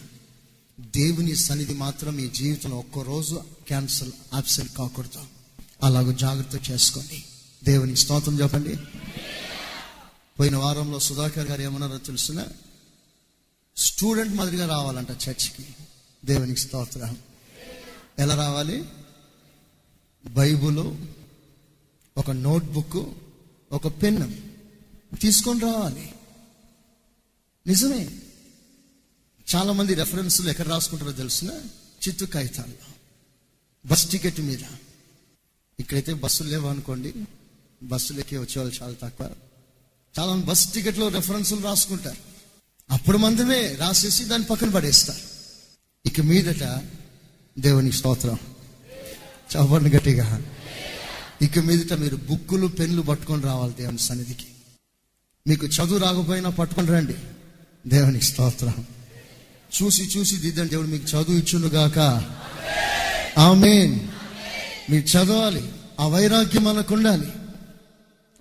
S1: దేవుని సన్నిధి మాత్రం మీ జీవితంలో ఒక్కరోజు క్యాన్సల్ ఆబ్సెంట్ కాకూడదు. అలాగ జాగ్రత్త చేసుకోండి దేవునికి స్తోత్రం చెప్పండి. పోయిన వారంలో సుధాకర్ గారు ఏమన్నారో తెలుసిన? స్టూడెంట్ మాదిరిగా రావాలంట చర్చ్కి. దేవునికి స్తోత్రం. ఎలా రావాలి? బైబుల్ ఒక నోట్బుక్ ఒక పెన్ను తీసుకొని రావాలి. నిజమే. చాలా మంది రెఫరెన్స్లు ఎక్కడ రాసుకుంటారో తెలిసిన? చిత్తు కాగితాల్లో బస్ టికెట్ మీద. ఇక్కడైతే బస్సులు లేవనుకోండి బస్సులు ఎక్కి వచ్చేవాళ్ళు చాలా తక్కువ. చాలా మంది బస్ టికెట్లో రెఫరెన్స్లు రాసుకుంటారు. అప్పుడు మందమే రాసేసి దాన్ని పక్కన పడేస్తారు. ఇక మీదట దేవుని స్తోత్రం. చవ్వండి గట్టిగా. ఇక మీదట మీరు బుక్కులు పెన్లు పట్టుకొని రావాలి దేవుని సన్నిధికి. మీకు చదువు రాకపోయినా పట్టుకొని రండి. దేవునికి స్తోత్రం. చూసి చూసి దిద్దని దేవుడు మీకు చదువు ఇచ్చును గాక. ఆమెన్. మీరు చదవాలి. ఆ వైరాగ్యం మనకు ఉండాలి.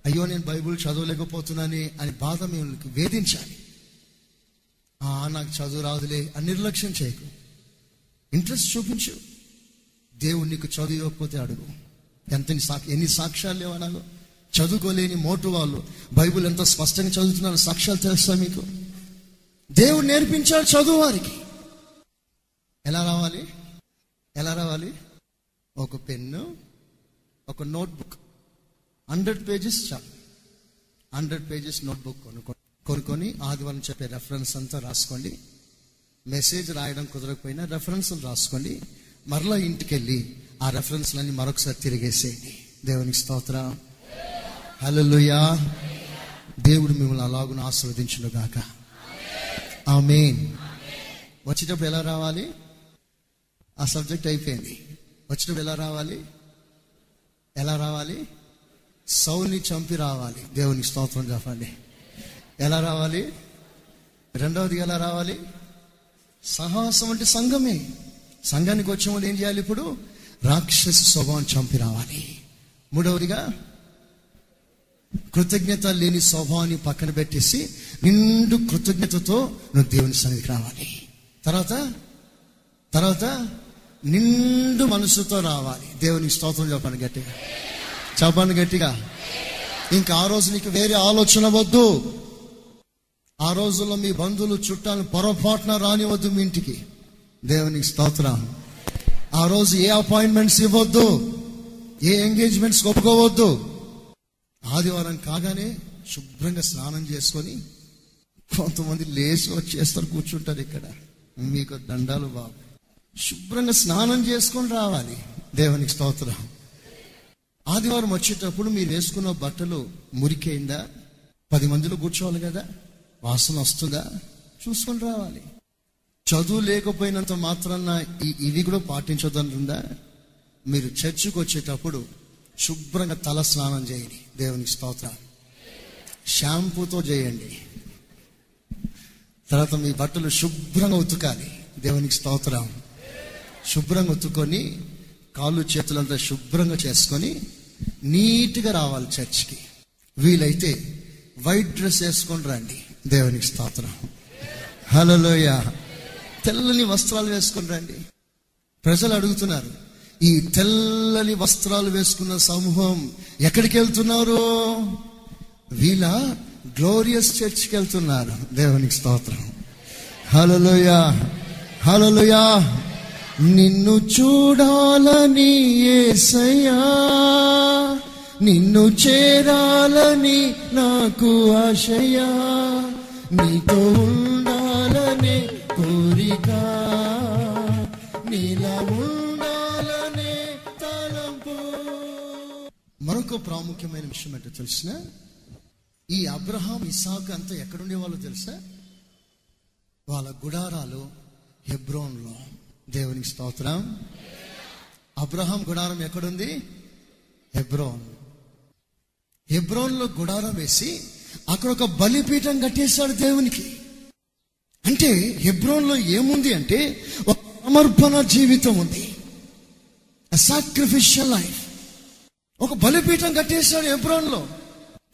S1: అయ్యో నేను బైబుల్ చదవలేకపోతున్నానే అని బాధ మిమ్మల్ని వేధించాలి. ఆ నాకు చదువు రాదులే అని నిర్లక్ష్యం చేయకు. ఇంట్రెస్ట్ చూపించు. దేవుడు నీకు చదువు ఇవ్వకపోతే అడుగు. ఎంత ఎన్ని సాక్ష్యాలు లేవనాలో చదువుకోలేని మోటు వాళ్ళు. బైబుల్ ఎంత స్పష్టంగా చదువుతున్నారు సాక్ష్యాలు తెలుస్తా మీకు? దేవుడు నేర్పించాడు చదువు వారికి ఎలా రావాలి? ఎలా రావాలి? ఒక పెన్ను ఒక నోట్బుక్. హండ్రెడ్ పేజెస్ చాలు. హండ్రెడ్ పేజెస్ నోట్బుక్ కొనుక్కో కొనుక్కొని ఆదివారం చెప్పే రెఫరెన్స్ అంతా రాసుకోండి. మెసేజ్ రాయడం కుదరకపోయినా రెఫరెన్స్లు రాసుకోండి. మరలా ఇంటికి వెళ్ళి ఆ రెఫరెన్స్లన్నీ మరొకసారి తిరిగేసేయండి. దేవునికి స్తోత్రం. హల్లెలూయా. దేవుడు మిమ్మల్ని అలాగును ఆశీర్వదించును గాక ఆమేన్ వచ్చేటప్పుడు ఎలా రావాలి? ఆ సబ్జెక్ట్ అయిపోయింది. వచ్చేటప్పుడు ఎలా రావాలి? ఎలా రావాలి? సౌని చంపి రావాలి. దేవునికి స్తోత్రం చెప్పండి. ఎలా రావాలి? రెండవది ఎలా రావాలి? సాహసం అంటే సంఘమే. సంఘానికి వచ్చే వాళ్ళు ఏం చేయాలి ఇప్పుడు? రాక్షస స్వభావం చంపి రావాలి. మూడవదిగా కృతజ్ఞత లేని స్వభావాన్ని పక్కన పెట్టేసి నిండు కృతజ్ఞతతో నువ్వు దేవుని సన్నిధికి రావాలి. తర్వాత తర్వాత నిండు మనసుతో రావాలి. దేవునికి స్తోత్రం చెప్పండి గట్టిగా. చెప్పండి గట్టిగా. ఇంకా ఆ రోజు నీకు వేరే ఆలోచన వద్దు. ఆ రోజుల్లో మీ బంధువులు చుట్టాలు పొరపాటున రానివద్దు మీ ఇంటికి. దేవునికి స్తోత్రం. ఆ రోజు ఏ అపాయింట్మెంట్స్ ఇవ్వద్దు. ఏ ఎంగేజ్మెంట్స్ ఒప్పుకోవద్దు. ఆదివారం కాగానే శుభ్రంగా స్నానం చేసుకొని కొంతమంది లేచి వచ్చేస్తారు కూర్చుంటారు ఇక్కడ. మీకు దండాలు బాబు శుభ్రంగా స్నానం చేసుకొని రావాలి. దేవునికి స్తోత్రం. ఆదివారం వచ్చేటప్పుడు మీరు వేసుకున్న బట్టలు మురికైందా పది మందిలో కూర్చోవాలి కదా? వాసన వస్తుందా? చూసుకొని రావాలి. చదువు లేకపోయినంత మాత్రాన ఈ- ఇవి కూడా పాటించదంటుందా మీరు చర్చికి వచ్చేటప్పుడు శుభ్రంగా తల స్నానం చేయండి. దేవునికి స్తోత్రం. షాంపూతో చేయండి. తర్వాత మీ బట్టలు శుభ్రంగా ఉతుకాలి. దేవునికి స్తోత్రం. శుభ్రంగా ఉతుకొని కాళ్ళు చేతులంతా శుభ్రంగా చేసుకొని నీట్గా రావాలి చర్చ్కి. వీలైతే వైట్ డ్రెస్ వేసుకొని రండి. దేవునికి స్తోత్రం. హలోయ తెల్లని వస్త్రాలు వేసుకొని రండి. ప్రజలు అడుగుతున్నారు ఈ తెల్లని వస్త్రాలు వేసుకున్న సమూహం ఎక్కడికి వెళ్తున్నారు? వీళ్ళ గ్లోరియస్ చర్చ్కి వెళ్తున్నారు. దేవునికి స్తోత్రం. హలలుయా హలలుయా నిన్ను చూడాలని ఏసయ్యా. నిన్ను చేరాలని నాకు ఆశయా నీతో ఉండాలనే కోరిక. నీలా ఉండాలనే తలంపు. మరొక ప్రాముఖ్యమైన విషయం ఏంటో తెలిసిన? ఈ అబ్రహాం ఇసాక్ అంతా ఎక్కడుండే వాళ్ళు తెలుసా? వాళ్ళ గుడారాలు హెబ్రోన్లో. దేవునికి స్తోత్రం. అబ్రహాం గుడారం ఎక్కడుంది? హెబ్రోన్. హెబ్రోన్లో గుడారం వేసి అక్కడ ఒక బలిపీఠం కట్టేశాడు దేవునికి. అంటే హెబ్రోన్లో ఏముంది అంటే ఒక సమర్పణ జీవితం ఉంది. సాక్రిఫిషియల్ లైఫ్ ఒక బలిపీఠం కట్టేశాడు హెబ్రోన్లో.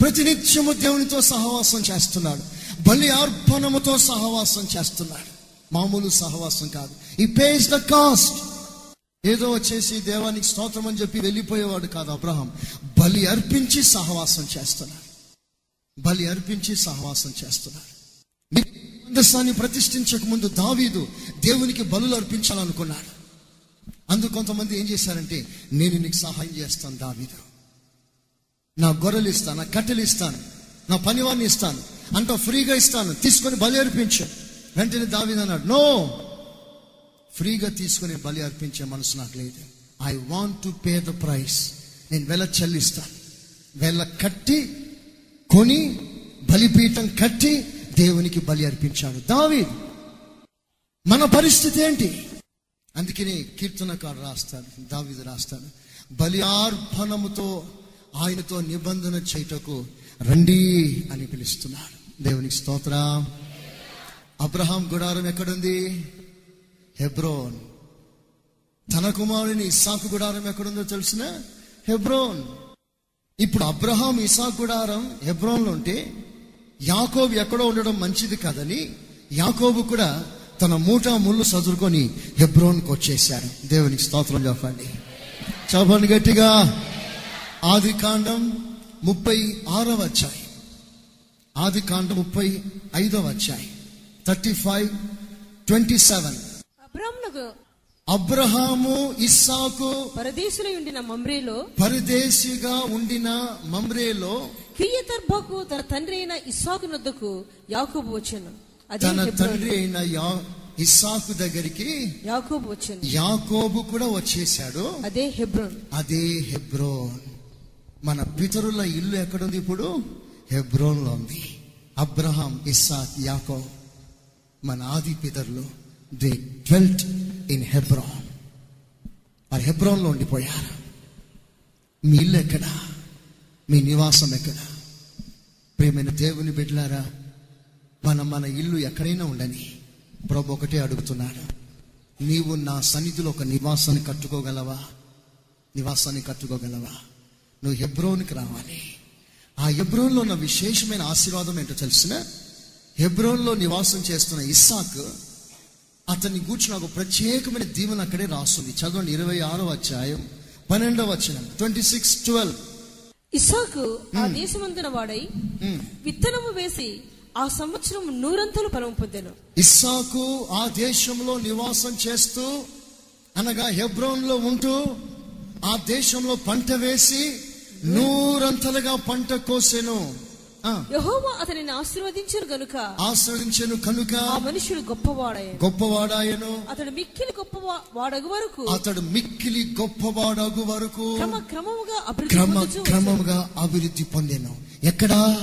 S1: ప్రతినిత్యము దేవునితో సహవాసం చేస్తున్నాడు. బలి అర్పణముతో సహవాసం చేస్తున్నాడు. మామూలు సహవాసం కాదు. ఈ పేస్ ద కాస్ట్ ఏదో వచ్చేసి దేవానికి స్తోత్రం అని చెప్పి వెళ్ళిపోయేవాడు కాదు అబ్రహం. బలి అర్పించి సహవాసం చేస్తున్నాడు. బలి అర్పించి సహవాసం చేస్తున్నాడు. మందస్థాన్ని ప్రతిష్ఠించక ముందు దావీదు దేవునికి బలులు అర్పించాలనుకున్నాడు. అందుకు కొంతమంది ఏం చేశారంటే నేను నీకు సహాయం చేస్తాను దావీదు. నా గొర్రెలు ఇస్తాను నా కట్టెలు ఇస్తాను నా పనివాడిని ఇస్తాను అంత ఫ్రీగా ఇస్తాను తీసుకొని బలి అర్పించు. వెంటనే దావీదు అన్నాడు నో! ఫ్రీగా తీసుకొని బలి అర్పించే మనసు నాకు లేదు. I want to pay the price నేను వెల చెల్లిస్తాను వెల కట్టి కొని బలిపీఠం కట్టి దేవునికి బలి అర్పించాడు. దావి మన పరిస్థితి ఏంటి? అందుకని కీర్తనకారు రాస్తాడు దావిది రాస్తాడు బలి అర్పణముతో ఆయనతో నిబంధన చేయుటకు రండి అని పిలుస్తున్నాడు. దేవునికి స్తోత్ర. అబ్రహాం గుడారం ఎక్కడుంది? హెబ్రోన్. తన కుమారుని ఇస్సాకు గుడారం ఎక్కడుందో తెలిసిన హెబ్రోన్. ఇప్పుడు అబ్రహాం ఇసాక్ గుడారం హెబ్రోన్లో ఉంటే యాకోబు ఎక్కడో ఉండడం మంచిది కాదని యాకోబు కూడా తన మూట ముళ్ళు సదురుకొని హెబ్రోన్కి వచ్చేసాడు దేవునికి స్తోత్రం చెప్పండి. చెప్పండి గట్టిగా. ఆది కాండం ముప్పై ఆరవ అధ్యాయం. ఆది కాండం ముప్పై ఐదవ అధ్యాయం. Thirty five twenty seven. Abraham ఇస్సాకు
S2: పరదేశులై ఉండిన మమ్రేలో
S1: పరదేశిగా ఉండిన మమ్రేలో
S2: కిరియతర్బాకు తన తండ్రి అయిన ఇస్సాకు నొద్దకు యాకోబు వచ్చాను.
S1: తన. తండ్రి అయిన యా ఇస్సాకు దగ్గరికి
S2: యాకోబు వచ్చాను.
S1: యాకోబు కూడా వచ్చేసాడు
S2: అదే హెబ్రోన్.
S1: అదే హెబ్రోన్. మన పితరుల ఇల్లు ఎక్కడుంది ఇప్పుడు? హెబ్రోన్లో ఉంది. అబ్రహాం ఇస్సాక్ యాకో మన ఆది పితరులు. దే ట్వెల్త్ ఇన్ హెబ్రోన్ వారు హెబ్రోన్లో ఉండిపోయారు. మీ ఇల్లు ఎక్కడ? మీ నివాసం ఎక్కడ? ప్రేమైన దేవుని బిడ్డలారా మన మన ఇల్లు ఎక్కడైనా ఉండని ప్రభు ఒకటే అడుగుతున్నాడు. నీవు నా సన్నిధిలో ఒక నివాసాన్ని కట్టుకోగలవా? నివాసాన్ని కట్టుకోగలవా? నువ్వు హెబ్రోన్కి రావాలి. ఆ హెబ్రోన్లో ఉన్న విశేషమైన ఆశీర్వాదం ఏంటో తెలిసిన? హెబ్రోన్లో నివాసం చేస్తున్న ఇస్సాక్ అతన్ని కూర్చున్న ఒక ప్రత్యేకమైన దీవెన అక్కడే రాస్తుంది. చదవండి ఇరవై ఆరో అధ్యాయం పన్నెండవ వచనం ట్వంటీ సిక్స్ ట్వెల్వ్
S2: ఇస్సాకు ఆ దేశమందున వాడై విత్తనము వేసి ఆ సంవత్సరం నూరంతలు ఫలము పొందెను.
S1: ఇస్సాకు ఆ దేశంలో నివాసం చేస్తూ అనగా హెబ్రోన్లో ఉంటూ ఆ దేశంలో పంట వేసి నూరంతలుగా పంట కోసెను.
S2: యెహోవా అతనిని ఆశీర్వదించను గనుక.
S1: ఆశ్రదించెను కనుక.
S2: ఆ మనుషుడు గొప్పవాడాయను
S1: గొప్పవాడాయను.
S2: అతడు మిక్కిలి గొప్ప వాడగు వరకు.
S1: అతడు మిక్కిలి గొప్పవాడగు వరకు.
S2: క్రమ క్రమముగా
S1: క్రమ. క్రమముగా అభివృద్ధి పొందాను. ఎక్కడ?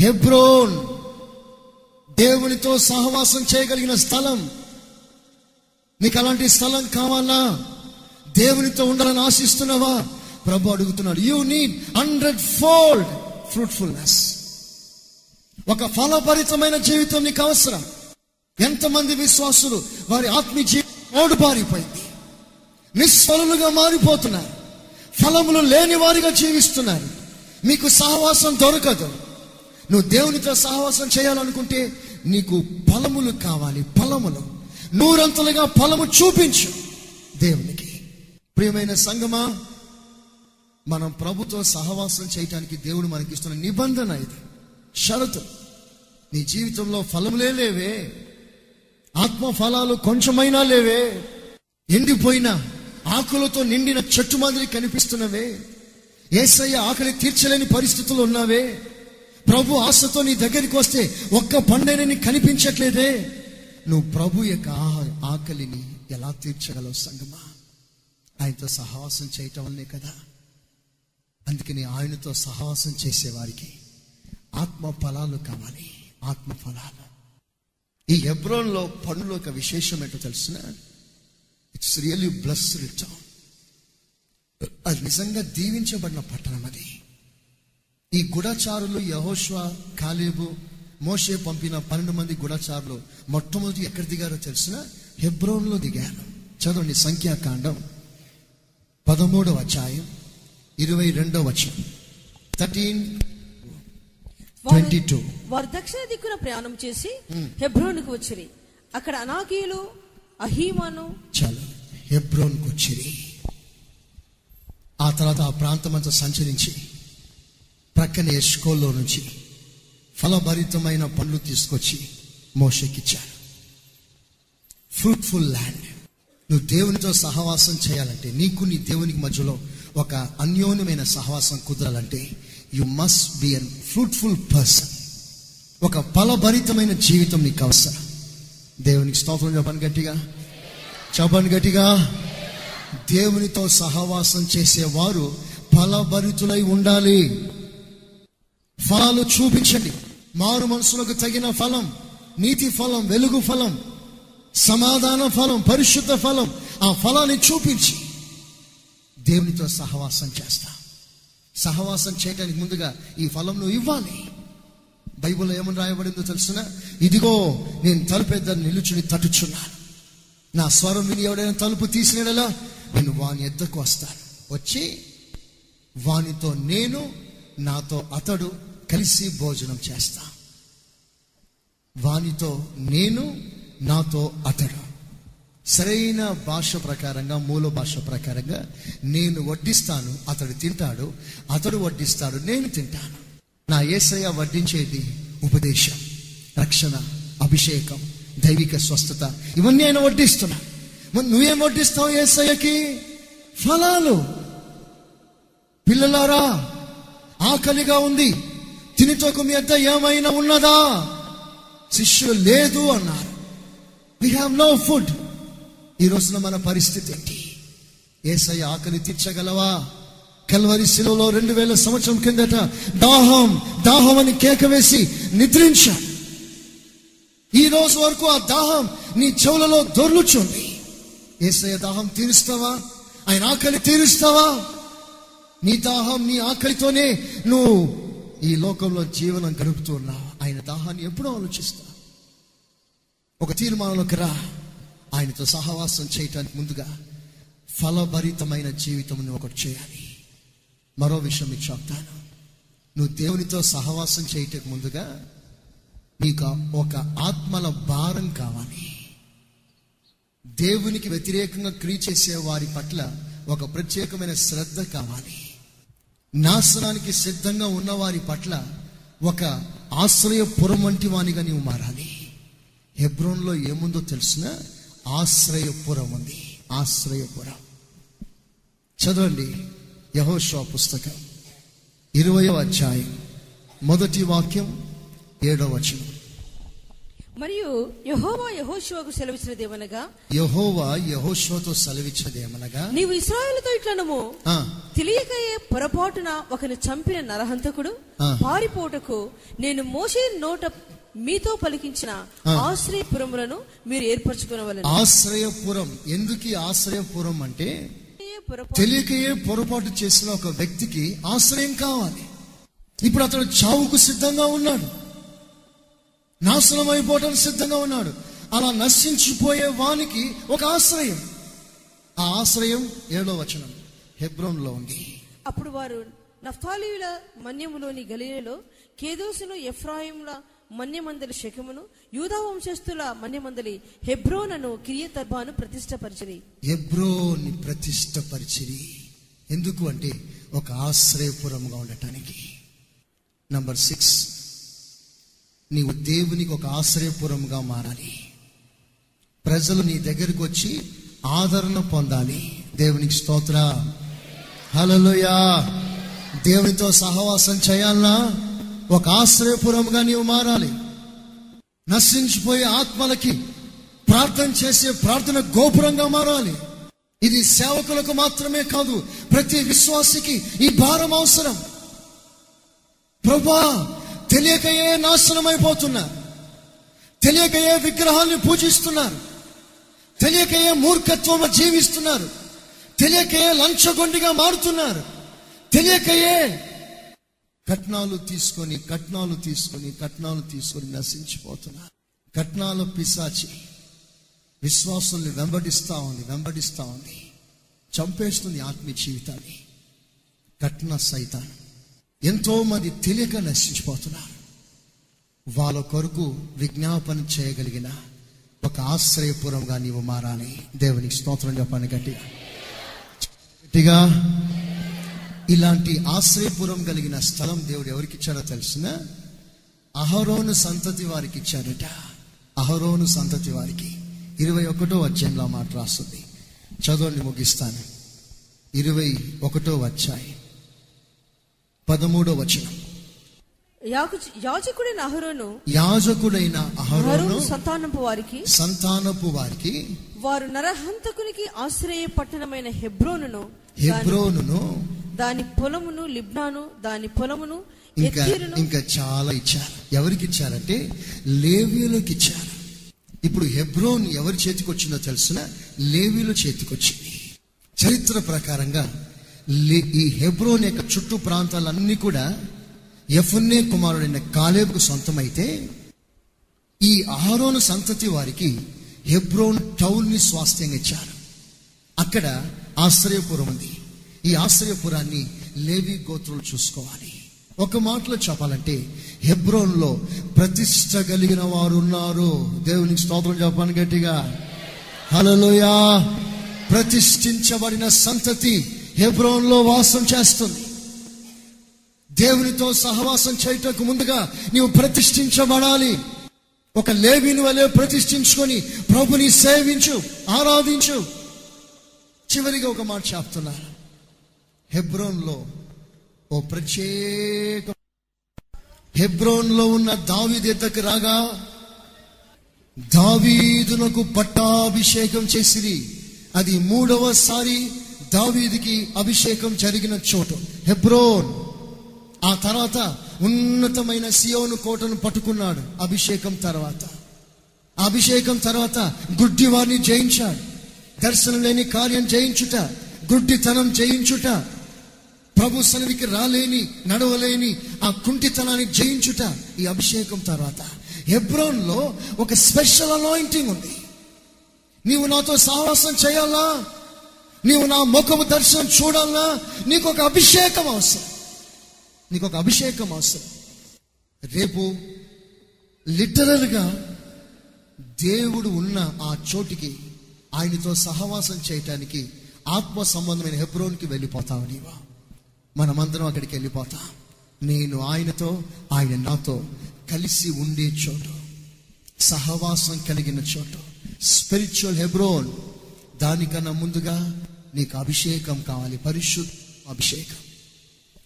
S1: హెబ్రోన్. దేవునితో సహవాసం చేయగలిగిన స్థలం. నీకు అలాంటి స్థలం కావాలా? దేవునితో ఉండాలని ఆశిస్తున్నావా? ప్రభు అడుగుతున్నాడు you need hundred fold fruitfulness ఒక ఫలభరితమైన జీవితం నీకు అవసరం. ఎంతమంది విశ్వాసులు వారి ఆత్మీయ జీవితం ఓడిపారిపోయింది. నిస్ఫలులుగా మారిపోతున్నారు. ఫలములు లేని వారిగా జీవిస్తున్నారు. మీకు సహవాసం దొరకదు. నువ్వు దేవునితో సహవాసం చేయాలనుకుంటే నీకు ఫలములు కావాలి ఫలములు. నూరంతలుగా ఫలము చూపించు దేవునికి. ప్రియమైన సంగమా మనం ప్రభుతో సహవాసం చేయటానికి దేవుడు మనకిస్తున్న నిబంధన ఇది. షరతు. నీ జీవితంలో ఫలములే లేవే. ఆత్మ ఫలాలు కొంచెమైనా లేవే. ఎండిపోయిన ఆకులతో నిండిన చెట్టు మాదిరి కనిపిస్తున్నవే. ఏసయ్య ఆకలి తీర్చలేని పరిస్థితులు ఉన్నావే. ప్రభు ఆశతో నీ దగ్గరికి వస్తే ఒక్క పండైన నీకు కనిపించట్లేదే. నువ్వు ప్రభు యొక్క ఆకలిని ఎలా తీర్చగలవు సంగమా? ఆయనతో సహవాసం చేయటం వల్లే కదా? అందుకని ఆయనతో సహవాసం చేసేవారికి ఆత్మ ఫలాలు కావాలి ఆత్మ ఫలాలు ఈ హెబ్రోన్లో పనులు ఒక విశేషం ఏంటో తెలిసిన? ఇట్స్ రియల్లీ బ్లస్ టౌన్ అది నిజంగా దీవించబడిన పట్టణం అది. ఈ గుడాచారులు యహోష్వ కాలేబు మోషే పంపిన పన్నెండు మంది గుడాచారులు మొట్టమొదటి ఎక్కడ దిగారో తెలిసిన? హెబ్రోన్లో దిగారు. చదవండి సంఖ్యాకాండం. పదమూడవ అధ్యాయం ఇరవై రెండవ వచనం. Thirteen twenty two.
S2: వారు దక్షిణ దిక్కున ప్రయాణం చేసి హెబ్రోనుకు వచ్చిరి. అక్కడ అనాకీయులు అహీమాను
S1: చాలు. హెబ్రోన్కి వచ్చిరి. ఆ తర్వాత ఆ ప్రాంతం అంతా సంచరించి ప్రక్కన ఎష్కోల్లో నుంచి ఫలభరితమైన పండ్లు తీసుకొచ్చి మోషకిచ్చారు. ఫ్రూట్ఫుల్ ల్యాండ్ నువ్వు దేవునితో సహవాసం చేయాలంటే నీకు నీ దేవునికి మధ్యలో ఒక అన్యోన్యమైన సహవాసం కుదరాలంటే you must be an fruitful person ఒక ఫలభరితమైన జీవితం నీకు అవసరం. దేవునికి స్తోత్రం చెప్పండి గట్టిగా. చెప్పండి గట్టిగా. దేవునితో సహవాసం చేసేవారు ఫలభరితులై ఉండాలి. ఫలాలు చూపించండి. మారు మనసులకు తగిన ఫలం నీతి ఫలం వెలుగు ఫలం సమాధాన ఫలం పరిశుద్ధ ఫలం ఆ ఫలాన్ని చూపించి దేవునితో సహవాసం చేస్తా. సహవాసం చేయడానికి ముందుగా ఈ ఫలం నువ్వు ఇవ్వాలి. బైబిల్లో ఏమని రాయబడిందో తెలుసునా? ఇదిగో నేను తలుపెద్దని నిలుచుని తట్టుచున్నాను నా స్వరం విని ఎవడైనా తలుపు తీసినలా నేను వాని ఎద్దకు వస్తాను. వచ్చి వానితో నేను నాతో అతడు కలిసి భోజనం చేస్తా. వానితో నేను నాతో అతడు. సరైన భాష ప్రకారంగా మూల భాష ప్రకారంగా నేను వడ్డిస్తాను అతడు తింటాడు అతడు వడ్డిస్తాడు నేను తింటాను. నా ఏసయ వడ్డించేది ఉపదేశం రక్షణ అభిషేకం దైవిక స్వస్థత. ఇవన్నీ ఆయన వడ్డిస్తున్నా మరి నువ్వేం వడ్డిస్తావు ఏసయ్యకి? ఫలాలు. పిల్లలారా ఆకలిగా ఉంది. తినితోకు మీ ఏమైనా ఉన్నదా? శిష్యులు లేదు అన్నారు. వి హ్యావ్ నో ఫుడ్ ఈ రోజున మన పరిస్థితి ఏంటి? ఏసై ఆకలి తీర్చగలవా? కల్వరి శిలువలో రెండు వేల సంవత్సరం కిందట దాహం దాహం అని కేక వేసి నిద్రించాడు ఈ రోజు వరకు ఆ దాహం నీ చెవులలో దొర్లుచుంది. ఏసయ దాహం తీరుస్తావా? ఆయన ఆకలి తీరుస్తావా? నీ దాహం నీ ఆకలితోనే నువ్వు ఈ లోకంలో జీవనం గడుపుతూ ఉన్నావు? ఆయన దాహాన్ని ఎప్పుడూ ఆలోచిస్తావు? ఒక తీర్మానంలోకి రా. ఆయనతో సహవాసం చేయటానికి ముందుగా ఫలభరితమైన జీవితం నువ్వు ఒకటి చేయాలి. మరో విషయం మీకు చెప్తాను. నువ్వు దేవునితో సహవాసం చేయటకు ముందుగా నీకు ఒక ఆత్మల భారం కావాలి. దేవునికి వ్యతిరేకంగా క్రియ చేసే వారి పట్ల ఒక ప్రత్యేకమైన శ్రద్ధ కావాలి. నాశనానికి సిద్ధంగా ఉన్న వారి పట్ల ఒక ఆశ్రయపురం వంటి వానిగా నీవు మారాలి. హెబ్రోన్లో ఏముందో తెలిసిన ఆశ్రయపురం ఉంది. ఆశ్రయపురం. చదవండి యహోషా పుస్తకం. ఇరవయో అధ్యాయం. మొదటి వాక్యం ఏడో వచనం.
S2: మరియు యహోవా యహోశివకు సెలవిచ్చినదేమనగా?
S1: యహోవా యహోషోతో సెలవిచ్చదేమనగా?
S2: నీవు ఇస్రాయేలుతో ఇట్లనము. తెలియకయే పొరపాటున ఒకని చంపిన నరహంతకుడు. పారిపోటకు నేను మోసే నోట మీతో పలికించిన. ఆశ్రయపురములను మీరు ఏర్పరచుకునవలను.
S1: ఆశ్రయపురం. ఎందుకు ఆశ్రయపురం అంటే తెలియకయే పొరపాటు చేసిన ఒక వ్యక్తికి ఆశ్రయం కావాలి. ఇప్పుడు అతడు చావుకు సిద్ధంగా ఉన్నాడు. నాశనం అయిపోవడానికి సిద్ధంగా ఉన్నాడు. అలా నశించిపోయే వానికి ఒక ఆశ్రయం. ఆ ఆశ్రయం ఏడో వచనం. హెబ్రోన్లో ఉంది.
S2: అప్పుడు వారు నఫ్తాలీయుల మన్యములోని గలీలలో కేదోసును ఎఫ్రాయిముల మన్యమందలి శకమును యూదా వంశస్థుల మన్యమందలి హెబ్రోనను కిరియతర్బాను ప్రతిష్టపరిచిరి.
S1: హెబ్రోని ప్రతిష్టపరిచిరి. ఎందుకు అంటే ఒక ఆశ్రయపురంగా ఉండటానికి. నంబర్ సిక్స్ నీవు దేవునికి ఒక ఆశ్రయపురంగా మారాలి. ప్రజలు నీ దగ్గరికి వచ్చి ఆదరణ పొందాలి. దేవునికి స్తోత్ర. హల్లెలూయా దేవునితో సహవాసం చేయాలనా? ఒక ఆశ్రయపురంగా నీవు మారాలి. నశించిపోయే ఆత్మలకి ప్రార్థన చేసే ప్రార్థన గోపురంగా మారాలి. ఇది సేవకులకు మాత్రమే కాదు ప్రతి విశ్వాసికి ఈ భారం అవసరం. ప్రభా తెలియకయే నాశనమైపోతున్నారు తెలియకయే విగ్రహాన్ని పూజిస్తున్నారు. తెలియకయే మూర్ఖత్వంలో జీవిస్తున్నారు. తెలియకయే లంచగొండిగా మారుతున్నారు. తెలియకయే కట్నాలు తీసుకొని కట్నాలు తీసుకొని కట్నాలు తీసుకొని నశించిపోతున్నారు. కట్నాల పిశాచి విశ్వాసుల్ని వెంబడిస్తా ఉంది వెంబడిస్తా ఉంది. చంపేస్తుంది ఆత్మీయ జీవితాన్ని. కట్న సైతాన్ని ఎంతో మంది తెలియక నశించిపోతున్నారు. వాళ్ళ కొరకు విజ్ఞాపన చేయగలిగిన ఒక ఆశ్రయపురంగా నీవు మారాలి. దేవునికి స్తోత్రం చెప్పాను గట్టిగా. గట్టిగా. ఇలాంటి ఆశ్రయపురం కలిగిన స్థలం దేవుడు ఎవరికి ఇచ్చాడో తెలిసిన? అహరోను సంతతి వారికి ఇచ్చాడట. అహరోను సంతతి వారికి. ఇరవై ఒకటో అధ్యాయంలో మాట రాస్తుంది. చదవండి ముగిస్తాను. ఇరవై ఒకటో వచ్చాయి పదమూడో వచనం.
S2: యాజ- యాజకుడైన అహరోను
S1: యాజకుడైన అహరోను
S2: సంతానపు వారికి
S1: సంతానపు వారికి
S2: వారు నరహంతకునికి ఆశ్రయ పట్టణమైన హెబ్రోనును దాని-
S1: హెబ్రోనును
S2: దాని పొలమును లిబ్నాను దాని పొలమును
S1: ఇంకా ఇంకా చాలా ఇచ్చారు. ఎవరికి ఇచ్చారంటే లేవీలకు ఇచ్చారు. ఇప్పుడు హెబ్రోన్ ఎవరి చేతికి వచ్చిందో తెలుసిన? లేవీల చేతికి వచ్చింది. చరిత్ర ప్రకారంగా ఈ హెబ్రోన్ యొక్క చుట్టూ ప్రాంతాలన్నీ కూడా ఎఫున్నే కుమారుడైన కాలేబుకు సొంతమైతే ఈ అహరోను సంతతి వారికి హెబ్రోన్ టౌన్ని స్వాస్థ్యంగా ఇచ్చారు. అక్కడ ఆశ్రయపురం ఉంది. ఈ ఆశ్రయపురాన్ని లేవి గోత్రులు చూసుకోవాలి. ఒక మాటలో చెప్పాలంటే హెబ్రోన్లో ప్రతిష్ట కలిగిన వారు ఉన్నారు దేవునికి స్తోత్రం చెప్పాను గట్టిగా. హలోయా ప్రతిష్ఠించబడిన సంతతి హెబ్రోన్లో వాసం చేస్తుంది. దేవునితో సహవాసం చేయటకు ముందుగా నీవు ప్రతిష్ఠించబడాలి. ఒక లేవిని వలె ప్రతిష్ఠించుకొని ప్రభుని సేవించు ఆరాధించు. చివరిగా ఒక మాట చెప్తున్నారు హెబ్రోన్లో ఓ ప్రత్యేక హెబ్రోన్లో ఉన్న దావీదు ఎద్దకు రాగా దావీదునకు పట్టాభిషేకం చేసిరి. అది మూడవసారి దావీదికి అభిషేకం జరిగిన చోటు. హెబ్రోన్. ఆ తర్వాత ఉన్నతమైన సియోను కోటను పట్టుకున్నాడు అభిషేకం తర్వాత. అభిషేకం తర్వాత గుడ్డి వారిని జయించాడు. దర్శనం లేని కార్యం జయించుట గుడ్డితనం జయించుట ప్రభు సన్నిధికి రాలేని నడవలేని ఆ కుంటితనాన్ని జయించుట ఈ అభిషేకం తర్వాత. హెబ్రోన్లో ఒక స్పెషల్ అనాయింటింగ్ ఉంది. నీవు నాతో సహవాసం చేయాలా? నీవు నా ముఖము దర్శనం చూడాలా? నీకు ఒక అభిషేకం అవసరం. నీకు ఒక అభిషేకం అవసరం. రేపు లిటరల్గా దేవుడు ఉన్న ఆ చోటికి ఆయనతో సహవాసం చేయటానికి ఆత్మ సంబంధమైన హెబ్రోన్కి వెళ్ళిపోతావు నీవా? మనమందరం అక్కడికి వెళ్ళిపోతాం. నేను ఆయనతో ఆయన నాతో కలిసి ఉండే చోటు. సహవాసం కలిగిన చోటు. స్పిరిచువల్ హెబ్రోన్ దానికన్నా ముందుగా నీకు అభిషేకం కావాలి. పరిశుద్ధ అభిషేకం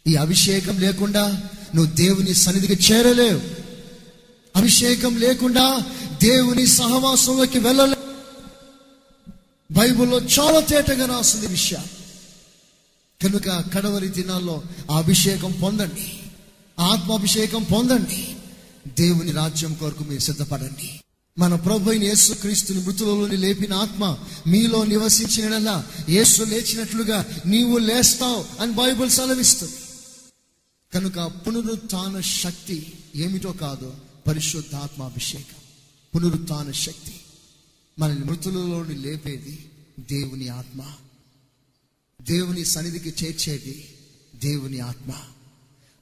S1: ఈ అభిషేకం లేకుండా నువ్వు దేవుని సన్నిధికి చేరలేవు. అభిషేకం లేకుండా దేవుని సహవాసంలోకి వెళ్ళలేవు. బైబిల్లో చాలా తేటగా రాస్తుంది విషయం కనుక కడవరి దినాల్లో ఆ అభిషేకం పొందండి. ఆత్మాభిషేకం పొందండి. దేవుని రాజ్యం కొరకు మీరు సిద్ధపడండి. మన ప్రభు అయిన యేసు క్రీస్తుని మృతులలోని లేపిన ఆత్మ మీలో నివసించినలా యేసు లేచినట్లుగా నీవు లేస్తావు అని బైబుల్ సెలవిస్తుంది. కనుక పునరుత్న శక్తి ఏమిటో కాదు పరిశుద్ధాత్మాభిషేకం. పునరుత్న శక్తి. మనల్ని మృతులలోని లేపేది దేవుని ఆత్మ. దేవుని సన్నిధికి చేర్చేది దేవుని ఆత్మ.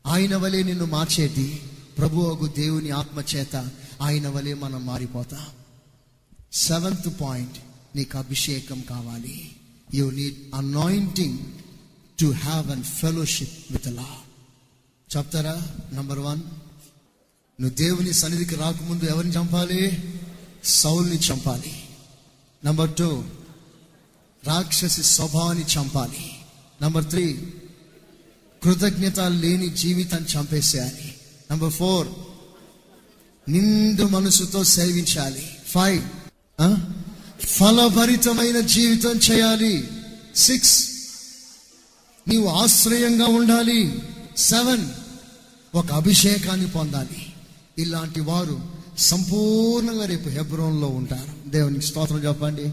S1: ఆయన వలె నిన్ను మార్చేది ప్రభు అగు దేవుని ఆత్మ చేత ఆయన వలె మనం మారిపోతాం. సెవెంత్ పాయింట్ నీకు అభిషేకం కావాలి. You need anointing to have an fellowship with లా చెప్తారా? నంబర్ వన్ నువ్వు దేవుని సన్నిధికి రాకముందు ఎవరిని చంపాలి? సౌల్ని చంపాలి. నంబర్ టూ రాక్షసి స్వభావాన్ని చంపాలి. నంబర్ త్రీ కృతజ్ఞత లేని జీవితాన్ని చంపేసేయాలి. నంబర్ ఫోర్ నిండు మనసుతో సేవించాలి. ఫైవ్ ఫలభరితమైన జీవితం చేయాలి. సిక్స్ నీవు ఆశ్రయంగా ఉండాలి. సెవెన్ ఒక అభిషేకాన్ని పొందాలి. ఇలాంటి వారు సంపూర్ణంగా రేపు హెబ్రోన్లో ఉంటారు. దేవునికి స్తోత్రం చెప్పండి.